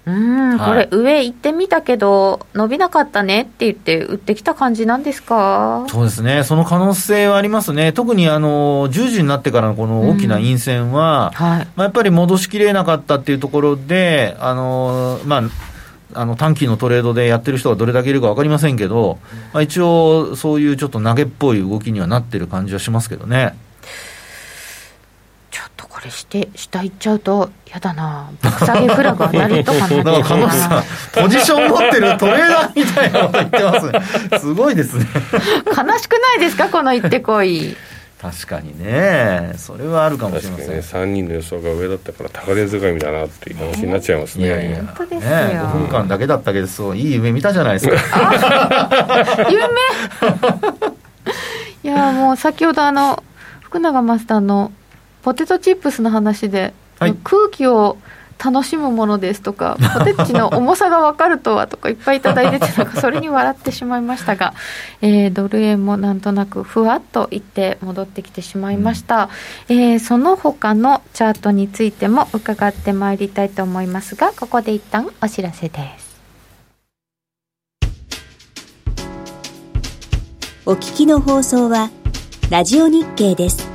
うん、はいこれ、上行ってみたけど、伸びなかったねって言って、売ってきた感じなんですか？そうですね。その可能性はありますね。特にあの、10時になってからのこの大きな陰線は、はい。まあ、やっぱり戻しきれなかったっていうところで、あのまあ、あの短期のトレードでやってる人がどれだけいるか分かりませんけど、まあ、一応、そういうちょっと投げっぽい動きにはなってる感じはしますけどね。れして、下行っちゃうと、やだな。爆下げフラグはなりとかなってだかさん、ポジション持ってるトレーダーみたいなこと言ってますね。すごいですね。悲しくないですかこの行ってこい。確かにね。それはあるかもしれま確かにね、せん。3人の予想が上だったから、高値掴みだなっていう話になっちゃいますね。いやいや、本当ですよね、5分間だけだったけど、そう、いい夢見たじゃないですか。夢 いやもう先ほどあの福永マスターのポテトチップスの話で、はい。空気を楽しむものですとか ポテチの重さが分かるとはとかいっぱいいただいててなんかそれに笑ってしまいましたが、えードル円もなんとなくふわっといって戻ってきてしまいました、えーその他のチャートについても伺ってまいりたいと思いますがここで一旦お知らせです。お聞きの放送は、ラジオ日経です。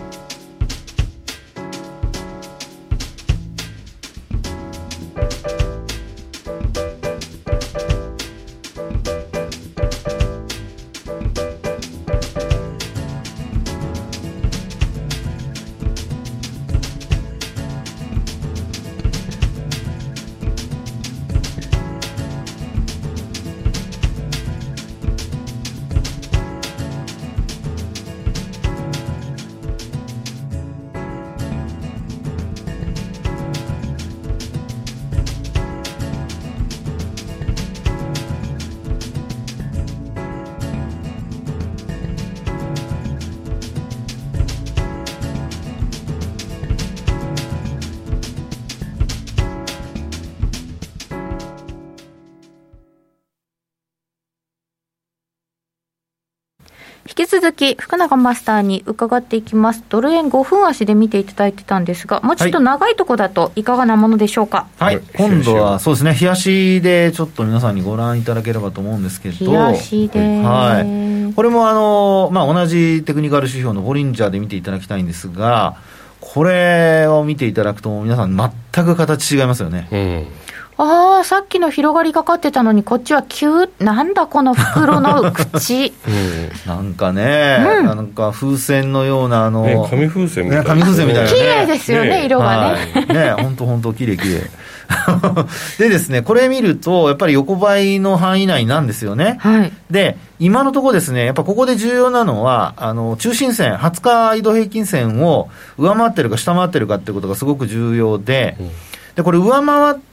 引き続き福永マスターに伺っていきます。ドル円5分足で見ていただいてたんですがもうちょっと長いとこだといかがなものでしょうか、はい、はい。今度はそうですね、冷やしでちょっと皆さんにご覧いただければと思うんですけど、冷やしで、はい、これもあの、まあ、同じテクニカル指標のボリンジャーで見ていただきたいんですが、これを見ていただくと、皆さん、全く形違いますよね。うんああさっきの広がりがかってたのにこっちは急なんだこの袋の口。うん。なんかね、うん。なんか風船のような、あの、ね、紙風船みたい。な、ね紙風船みたいな綺麗ですよねね。色がね、はい、ね、本当本当綺麗綺麗。でですね、これ見ると、やっぱり横ばいの範囲内なんですよね。はい。で、今のところですね、やっぱここで重要なのは、あの、中心線、20日移動平均線を上回ってるか下回ってるかっていうことがすごく重要で、うん。で、これ上回って、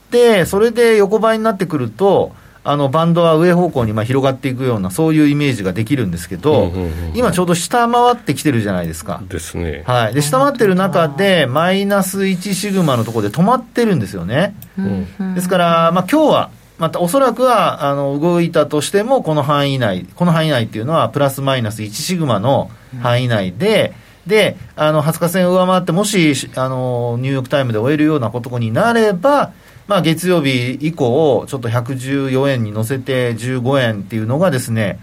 それで横ばいになってくると、あの、バンドは上方向にまあ広がっていくような、そういうイメージができるんですけど、うんうんうん今ちょうど下回ってきてるじゃないですか。ですね。はい。で、下回ってる中で、マイナス1シグマのところで止まってるんですよね。うんうんですから、まあ、今日は、またおそらくはあの動いたとしても、この範囲内、この範囲内っていうのは、プラスマイナス1シグマの範囲内で、で、あの20日線を上回って、もしあのニューヨークタイムで終えるようなことになれば、まあ、月曜日以降、ちょっと114円に乗せて15円っていうのがですね、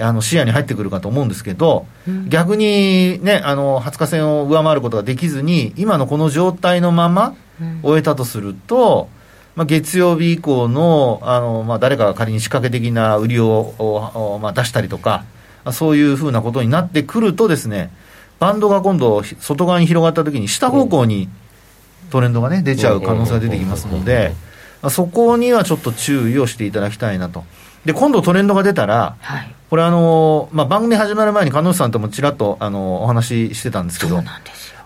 あの視野に入ってくるかと思うんですけど、逆にね、あの20日線を上回ることができずに、今のこの状態のまま終えたとすると、まあ、月曜日以降のあの、まあ、誰かが仮に仕掛け的な売りを、まあ、出したりとか、まあそういうふうなことになってくるとですね、バンドが今度、外側に広がったときに、下方向にトレンドがね、出ちゃう可能性が出てきますので、まあそこにはちょっと注意をしていただきたいなと。で、今度トレンドが出たら、はい。これあの、まあ、番組始まる前に、鹿野内さんともちらっとあのお話ししてたんですけど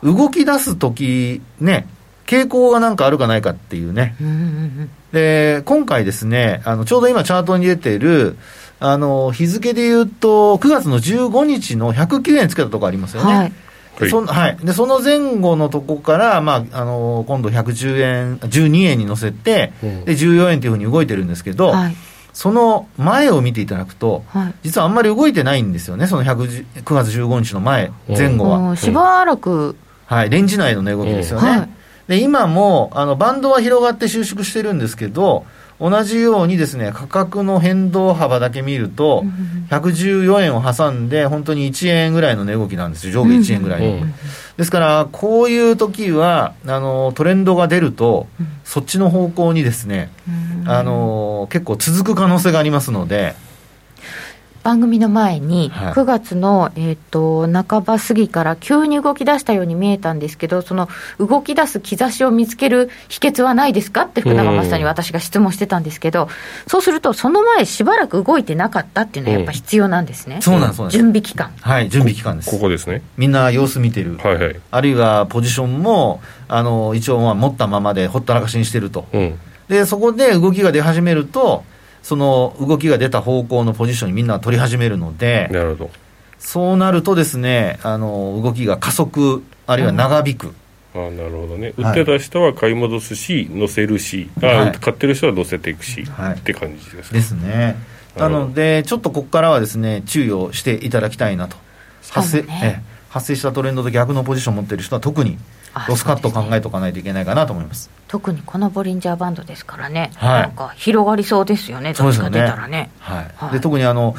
動き出すとき、ね、傾向がなんかあるかないかっていうね、で今回ですね、あのちょうど今、チャートに出てる、あの日付で言うと、9月の15日の109円つけたとこありますよね。はいでそんはい、でその前後のとこから、まあ、あの今度110円、12円に乗せて、うん。で14円というふうに動いてるんですけど、はい。その前を見ていただくと、はい。実はあんまり動いてないんですよね、その110 9月15日の前、前後は。しばらく、はい、レンジ内の値動きですよね。はい。で今もあのバンドは広がって収縮してるんですけど、同じようにですね価格の変動幅だけ見ると、114円を挟んで、本当に1円ぐらいの値動きなんですよ、上下1円ぐらいの。うんですから、こういう時はあのトレンドが出ると、そっちの方向にですね、あの結構続く可能性がありますので、番組の前にはい9月の、えー、と半ば過ぎから急に動き出したように見えたんですけどその動き出す兆しを見つける秘訣はないですかって福永マスターに私が質問してたんですけど、そうするとその前しばらく動いてなかったっていうのはやっぱ必要なんですね、そうなんですそうなんです準備期間はい、準備期間です。ここですね。みんな様子見てる。はいはい。あるいはポジションも、あの、一応まあ持ったままでほったらかしにしてると。うん。で、そこで動きが出始めると、その動きが出た方向のポジションにみんな取り始めるので、なるほど。そうなるとですね、あの、動きが加速、あるいは長引く。あなるほどね。はい売ってた人は買い戻すし、乗せるし、あ、はい買ってる人は乗せていくし、はいって感じですね。ですね。なので、ちょっとここからはですね、注意をしていただきたいなと。発生、ねええ発生したトレンドと逆のポジションを持っている人は特にあロスカット考えておかないといけないかなと思います。特にこのボリンジャーバンドですからね、はい。なんか広がりそうですよね。どっちか出たらね。はい。はい。で特にあの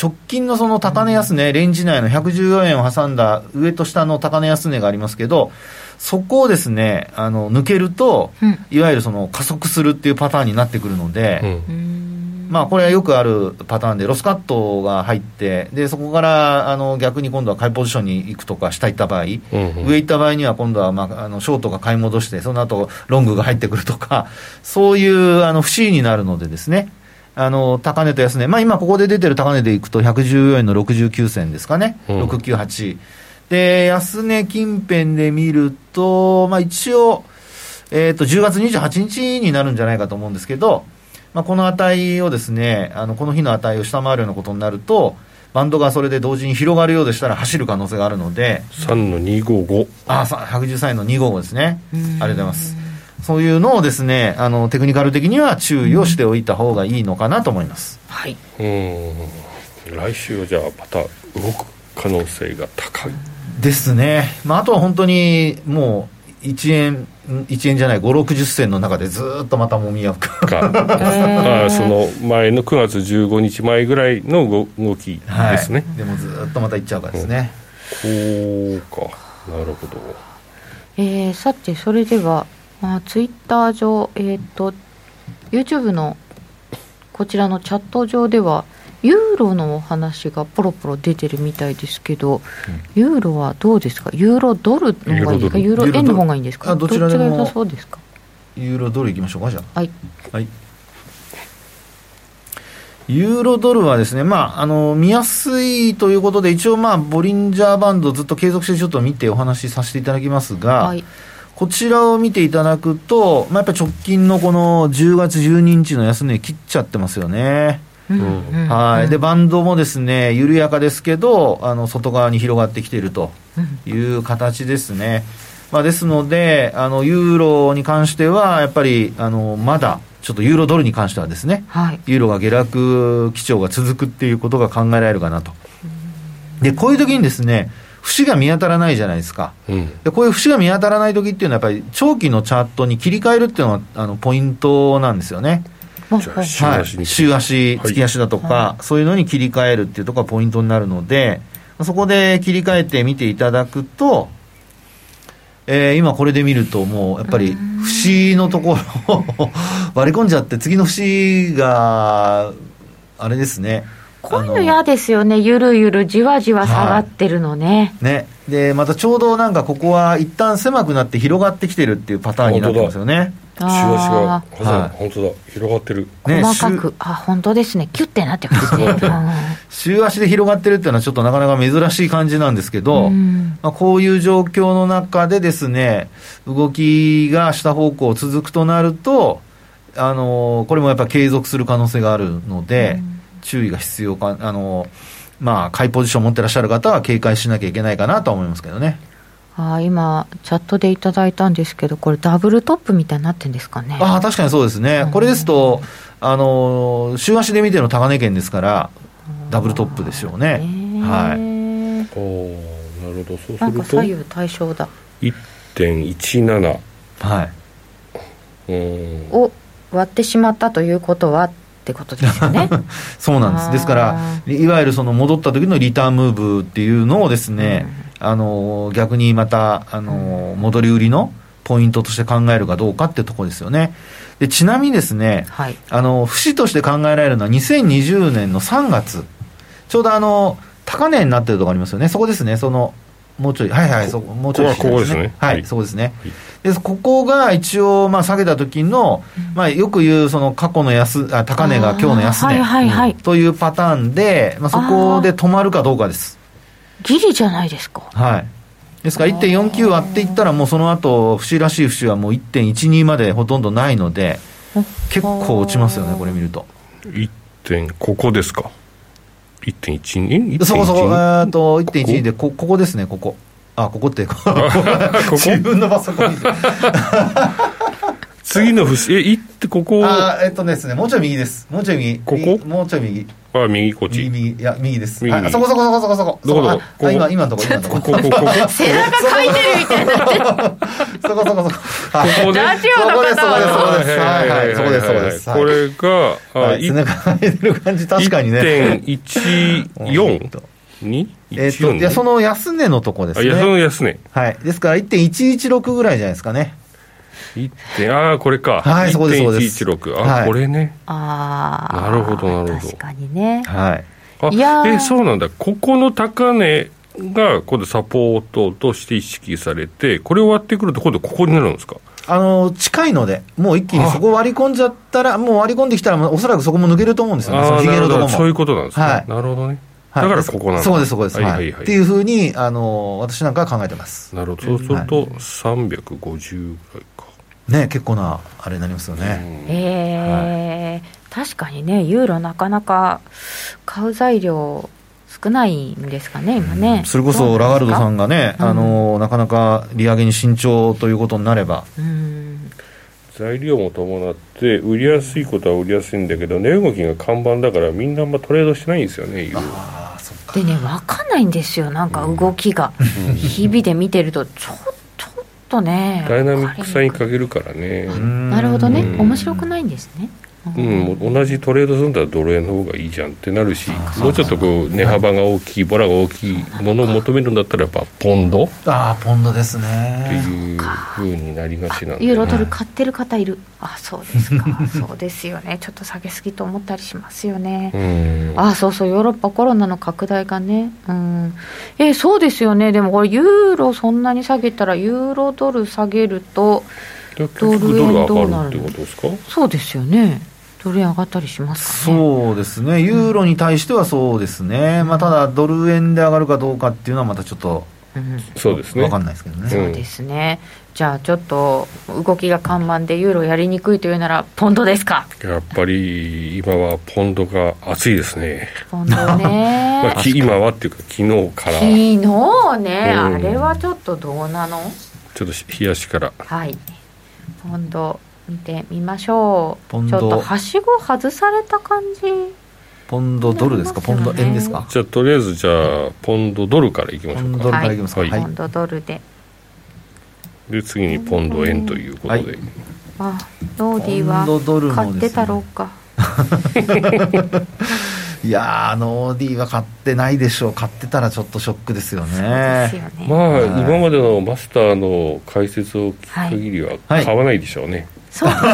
直近のその高値安値、レンジ内の114円を挟んだ上と下の高値安値がありますけど、そこをですね、あの、抜けると、うん。いわゆるその加速するっていうパターンになってくるので、うんまあ、これはよくあるパターンで、ロスカットが入って、で、そこから、あの、逆に今度は買いポジションに行くとか、下行った場合、うんうん。上行った場合には今度は、まあ、あの、ショートが買い戻して、その後、ロングが入ってくるとか、そういう、あの、不思議になるのでですね、あの、高値と安値、まあ、今ここで出てる高値でいくと、114円の69銭ですかね、うん。698。で、安値近辺で見ると、まあ、一応、えっ、と、10月28日になるんじゃないかと思うんですけど、まあ、この値をですね、あの、この日の値を下回るようなことになると、バンドがそれで同時に広がるようでしたら走る可能性があるので、3の255あ、さ113円の255ですね。ありがとうございます。そういうのをですね、あの、テクニカル的には注意をしておいた方がいいのかなと思います。はいうん来週はじゃあまた動く可能性が高いですね。まあ、あとは本当に、もう、1円、1円じゃない、5、60銭の中でずーっとまたもみ合うか。か ああその前の9月15日前ぐらいの動動きはい。ですね、でもずーっとまた行っちゃうかですね。こうかなるほどえーさてそれでは、まあ、ツイッター上えっ、と YouTube のこちらのチャット上ではユーロのお話がポロポロ出てるみたいですけど、ユーロはどうですか？ユーロドルの方がいいですかユーロ円の方がいいんですか？あどちらでもそうですか？ユーロドル行きましょうか、じゃあ。はい。はい。ユーロドルはですね、まあ、あの、見やすいということで、一応まあ、ボリンジャーバンドずっと継続してちょっと見てお話しさせていただきますが、はい。こちらを見ていただくと、まあ、やっぱり直近のこの10月12日の安値切っちゃってますよね。はい。で、バンドもですね、緩やかですけど、あの、外側に広がってきているという形ですね。まあ、ですので、あの、ユーロに関しては、やっぱり、あの、まだ、ちょっとユーロドルに関してはですね、はいユーロが下落基調が続くっていうことが考えられるかなと。で、こういう時にですね、節が見当たらないじゃないですか。うんでこういう節が見当たらない時っていうのは、やっぱり長期のチャートに切り替えるっていうのが、あの、ポイントなんですよね。はい、週足、はい。月足だとか、そういうのに切り替えるっていうところがポイントになるので、そこで切り替えて見ていただくと、えー今これで見ると、もうやっぱり節のところを 割り込んじゃって、次の節が、あれですね。こういうの嫌ですよね。ゆるゆるじわじわ下がってるのね、ね。で、またちょうどなんかここは一旦狭くなって広がってきてるっていうパターンになってますよね。週足がああはい。本当だ。広がってる。ね細かく、あ本当ですね。キュッてなってますね、うん週足で広がってるっていうのはちょっとなかなか珍しい感じなんですけど、うん。まあ、こういう状況の中でですね、動きが下方向続くとなると、あのこれもやっぱり継続する可能性があるので、注意が必要か、あのまあ、買いポジションを持ってらっしゃる方は警戒しなきゃいけないかなとは思いますけどね。あー今チャットでいただいたんですけどこれダブルトップみたいになってるんですかね？ああ、確かにそうですね。これですと、あの週足で見ての高値圏ですから、ダブルトップですよね。はい。いおおなるほど。そうなんかすると左右対称だ。1.17はい。うん。を割ってしまったということはってことですよね。そうなんです。ですから、いわゆるその戻った時のリターンムーブっていうのをですね、あの、逆にまた、あの、戻り売りのポイントとして考えるかどうかってとこですよね。で、ちなみにですね、はいあの、節として考えられるのは2020年の3月。ちょうどあの、高値になってるとこありますよね。そこですね、その、もうちょい、はいはい、そこ、もうちょい、こここですねはい、はいそこですね。で、ここが一応、まあ、下げた時の、まあ、よく言う、その、過去の安、あ高値が今日の安値。はいはいはいというパターンで、まあ、そこで止まるかどうかです。ギリじゃないですか。はい。ですから1.49割っていったら、もうその後、節らしい節はもう1.12までほとんどないので、結構落ちますよね、これ見ると。1点ここですか？1.12そこそこ、え1.12ーっと、1.12で、こ、ここですね、ここ。あ、ここって、ここ。こ自分のパソコンに。次の節え行ってここあーえっとですねもうちょい右です。もうちょい右。ここ？右もうちょい右あ右こっち。右右いや右です。右。あそこそこそこそこそこ。どこどこ？こ今今のとこ今のとこ。ここここここ？背中かいてるみたいになってるそこそこそこ。はい。ここねラジオの方はそこですそこですはいはいそこですそこですこれがあはい背中が出てる感じ確かにね。1.14にえっといやその安値のとこですね。安値。はい。ですから1.116ぐらいじゃないですかね1点ああこれか。はいそこですそうです。1.116あ、はい。これね。ああなるほどなるほど。確かにね。はい。あいやー。えそうなんだ。ここの高値が今度サポートとして意識されてこれを割ってくると今度ここになるんですか？あの近いので、もう一気にそこ割り込んじゃったら、もう割り込んできたら、おそらくそこも抜けると思うんですよね、そのとこも。そういうことなんですね、はい。なるほどね。はい。だからここなんだ。そうです、そうです、はいい。ははいはい。っていうふうにあの私なんかは考えてます。なるほど。そうすると350ぐらい。か、ね、結構なあれになりますよね。えー。確かにねユーロなかなか買う材料少ないんですかね今ね、それこそラガルドさんががね、うん。あのなかなか利上げに慎重ということになれば、うん。材料も伴って売りやすいことは売りやすいんだけど値動きが看板だからみんなあんまトレードしてないんですよねユーロ。でね分かんないんですよなんか動きが、日々で見てるとちょちょっとねダイナミックさにかけるからね。なるほどね。うん。面白くないんですねうん、同じトレードするんだったらドル円の方がいいじゃんってなるしもうちょっとこう値幅が大きいボラが大きいものを求めるんだったらやっぱポンド？っああ、ポンドですてね。いうふうになりがちなんでユーロドル買ってる方いる。あそうですか。そうですよね。ちょっと下げすぎと思ったりしますよね、うん。あそうそうヨーロッパコロナの拡大がね。うん。えそうですよね。でもこれユーロそんなに下げたらユーロドル下げるとドルが上がるってことですか？そうですよね。ドル円上がったりしますかねそうですね、ユーロに対してはそうですね、まあ、ただ、ドル円で上がるかどうかっていうのは、またちょっとうん。そうですね。分かんないですけどね。そうですね、じゃあちょっと動きが緩慢でユーロやりにくいというならポンドですか？やっぱり今はポンドが熱いですね、ポンド まねあ、き今はっていうか昨日から。昨日ね、うん。あれはちょっとどうなの？ちょっと冷やしから。はいポンド見てみましょう。ポンド。ちょっとはしご外された感じ。ポンドドルですか、ポンド円ですか？じゃあとりあえずじゃあポンドドルからいきましょうか。ポンドドルからい。きますか。はい。はい。ポンドドルで。で次にポンド円ということで、はいあローディはポンドドルもですね。買ってたろうか いやー、ノーディーは買ってないでしょう、買ってたらちょっとショックですよですね。よね、まあ、はい。今までのマスターの解説を聞く限りははい。買わないでしょうね、そうですね。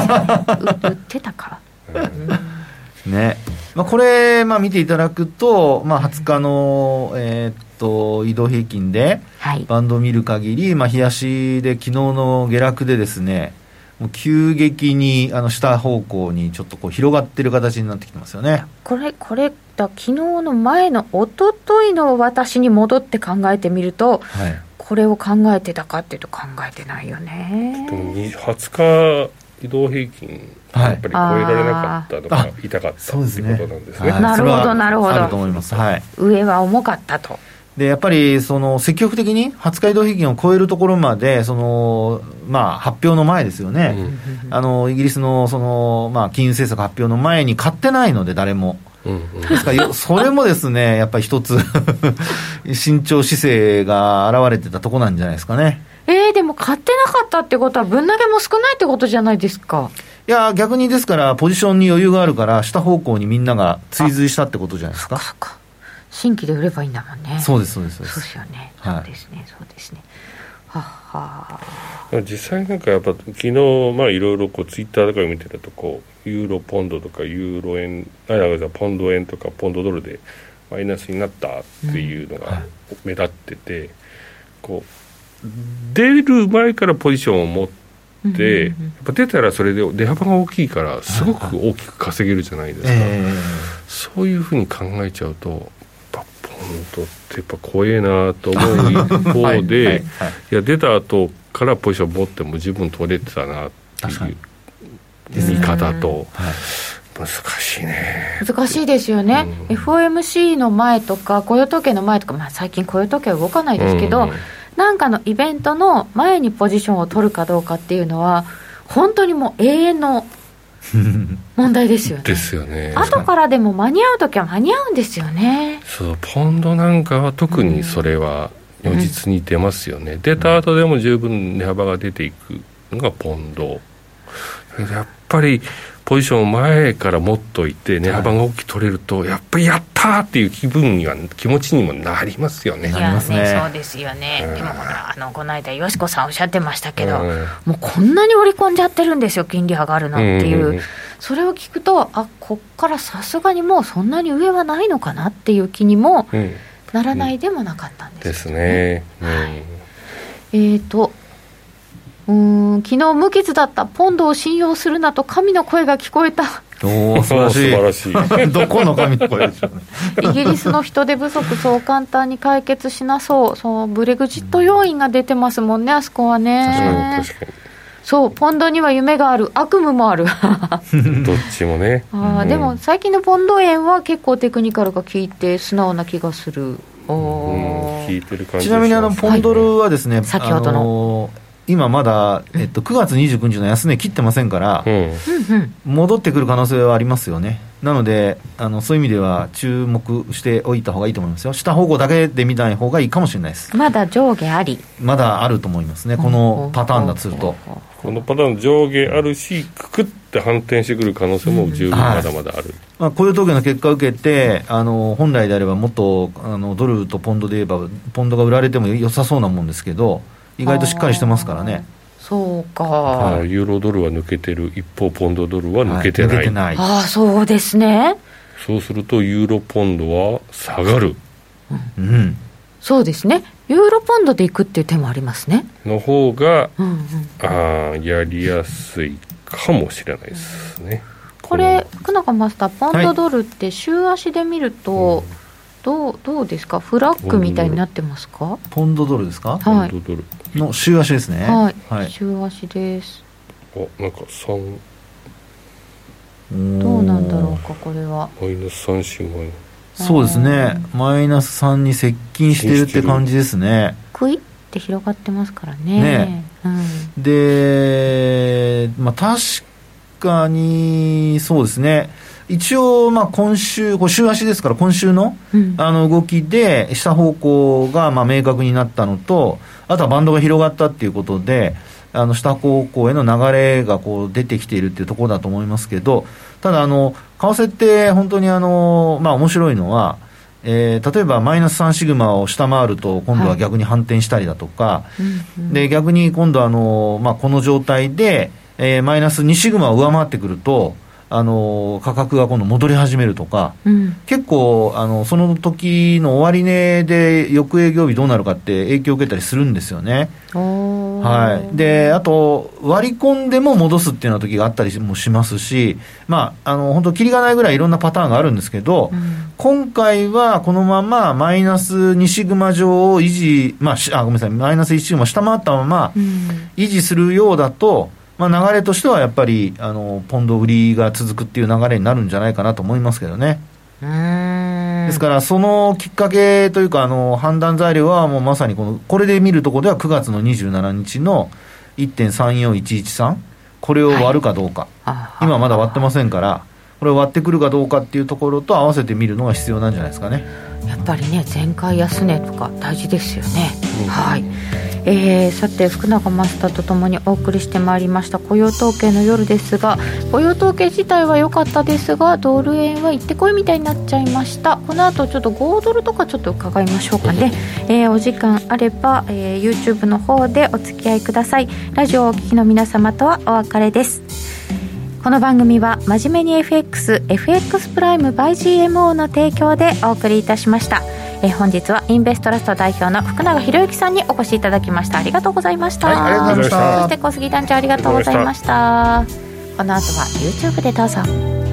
う売ってたか。ね。まあ、これ、まあ、見ていただくと、まあ、20日の、えーっと移動平均ではい。バンドを見る限り、まあ、冷やしで昨日の下落でですねもう急激にあの下方向にちょっとこう広がってる形になってきてますよね。これこれだ昨日の前の一昨日の私に戻って考えてみるとはい。これを考えてたかっていうと考えてないよね。でもに20日移動平均はい。やっぱり超えられなかったのがあ痛かったってそうですね。ことなんですね。はい。なるほどなるほど。あると思います。はい。上は重かったとでやっぱりその積極的に20日移動平均を超えるところまでその、まあ、発表の前ですよね、あのイギリスのその、まあ、金融政策発表の前に買ってないので、誰も。うんうんですからよそれもですねやっぱり一つ 慎重姿勢が現れてたとこなんじゃないですかね。えー、でも買ってなかったってことは分投げも少ないってことじゃないですかいや逆にですから、ポジションに余裕があるから、下方向にみんなが追随したってことじゃないですか。そっか新規で売ればいいんだもんね。そうです、そうです、そうでそうす。ですよね、はい。そうですねそうですね。はっは実際なんかやっぱ昨日まあいろいろこうツイッターとか見てたとこうユーロポンドとかユーロ円あだからポンド円とかポンドドルでマイナスになったっていうのが目立ってて、こう出る前からポジションを持って、やっぱ出たらそれで出幅が大きいからすごく大きく稼げるじゃないですか、えそういうふうに考えちゃうとやってやっぱ怖えなと思う一ー方で、はいや出た後からポジション持っても十分取れてたなっていう確かに。見方と。はい。難しいね。難しいですよね、うん。FOMC の前とか雇用統計の前とか、まあ、最近雇用統計は動かないですけど、うん。なんかのイベントの前にポジションを取るかどうかっていうのは本当にもう永遠の 問題ですよね。ですよね。後からでも間に合う時は間に合うんですよね。そうポンドなんかは特にそれは如実に出ますよね、出た後でも十分値幅が出ていくのがポンド。やっぱりポジションを前から持っといて値幅が大きく取れると、やっぱりやったーっていう気分には気持ちにもなりますよね。いなりますね。そうですよね、うん。でもほらあのこの間よしこさんおっしゃってましたけど、うん。もうこんなに織り込んじゃってるんですよ金利上がるのっていう,、うそれを聞くとあこっからさすがにもうそんなに上はないのかなっていう気にもうん、ならないでもなかったんですですね。うん。えーとうーん昨日無傷だったポンドを信用するなと神の声が聞こえた。おお 素晴らしい。素晴らしい。どこの紙の声でしょうね。イギリスの人手不足そう簡単に解決しなそう。そうブレグジット要因が出てますもんねあそこはうんね確かそうポンドには夢がある。悪夢もある。に。どっちもね。あーうん。でも最近のポンド円は結構テクニカルが効いて素直な気がする。おうん、ー。聞いてる感じちなみにあのポンドルはですね、い。先ほどの。あの今まだ、えっと、9月29日の安値切ってませんから戻ってくる可能性はありますよね、なのであのそういう意味では注目しておいた方がいいと思いますよ、下方向だけで見ない方がいいかもしれないです、まだ上下あり。まだあると思いますね、このパターンだとすると。このパターン上下あるし、くくって反転してくる可能性も十分まだまだある。まあ、雇用統計の結果を受けて、あの本来であればもっとあのドルとポンドで言えば、ポンドが売られても良さそうなもんですけど、意外としっかりしてますからね、そうか、はい。ユーロドルは抜けてる、一方、ポンドドルは抜けてない、はい抜けてない。ああそうですね。そうすると、ユーロポンドは下がる。うん、そうですね。ユーロポンドでいくっていう手もありますね。の方が、うんうん。あーやりやすいかもしれないですね。これ久永マスターポンドドルって週足で見ると、どうどうですか？フラッグみたいになってますか？ポンドドルですか、はい。ポンドドル、の週足ですね。はい、はい。週足です。あなんか3どうなんだろうかこれは。マイナス3、4万円。そうですね、マイナス3に接近してるって感じですね。クイって広がってますからね。ね。うん、で、まあ、確かに、そうですね、一応、まあ、今週、これ週足ですから、今週のうん。あの動きで、下方向がまあ明確になったのと、あとはバンドが広がったっていうことで、あの下方向への流れがこう出てきているっていうところだと思いますけど、ただ、あの為替って本当にあの、まあ面白いのは、えー例えばマイナス3シグマを下回ると、今度は逆に反転したりだとか、うんうん。で逆に今度あの、まあ、この状態で、えーマイナス2シグマを上回ってくると、あの価格が今度戻り始めるとか、うん。結構あの、その時の終値で翌営業日どうなるかって影響を受けたりするんですよね。はい、であと、割り込んでも戻すっていうような時があったりもしますし、まあ、あの本当、きりがないぐらいいろんなパターンがあるんですけど、うん。今回はこのままマイナス2シグマ上を維持、まあ、しあごめんなさい、マイナス1シグマ下回ったままうん。維持するようだと、まあ、流れとしてはやっぱりあのポンド売りが続くっていう流れになるんじゃないかなと思いますけどね。ですから、そのきっかけというか、あの判断材料はもうまさにこの、これで見るところでは9月の27日の1.34113、これを割るかどうか、あ今まだ割ってませんから、これを割ってくるかどうかっていうところと合わせて見るのが必要なんじゃないですかね。やっぱりね前回安値とか大事ですよね、はい、えーさて福永マスターとともにお送りしてまいりました雇用統計の夜ですが雇用統計自体は良かったですがドル円は行ってこいみたいになっちゃいました。この後ちょっと5ドルとかちょっと伺いましょうかね、えーお時間あれば、えー YouTube の方でお付き合いください。ラジオをお聞きの皆様とはお別れですこの番組は真面目に FXFX プライム by GMO の提供でお送りいたしました。えー本日はインベストラスト代表の福永博之さんにお越しいただきました。ありがとうございました、はいありがとうございました。そして小杉団長ありがとうございました。この後は YouTube でどうぞ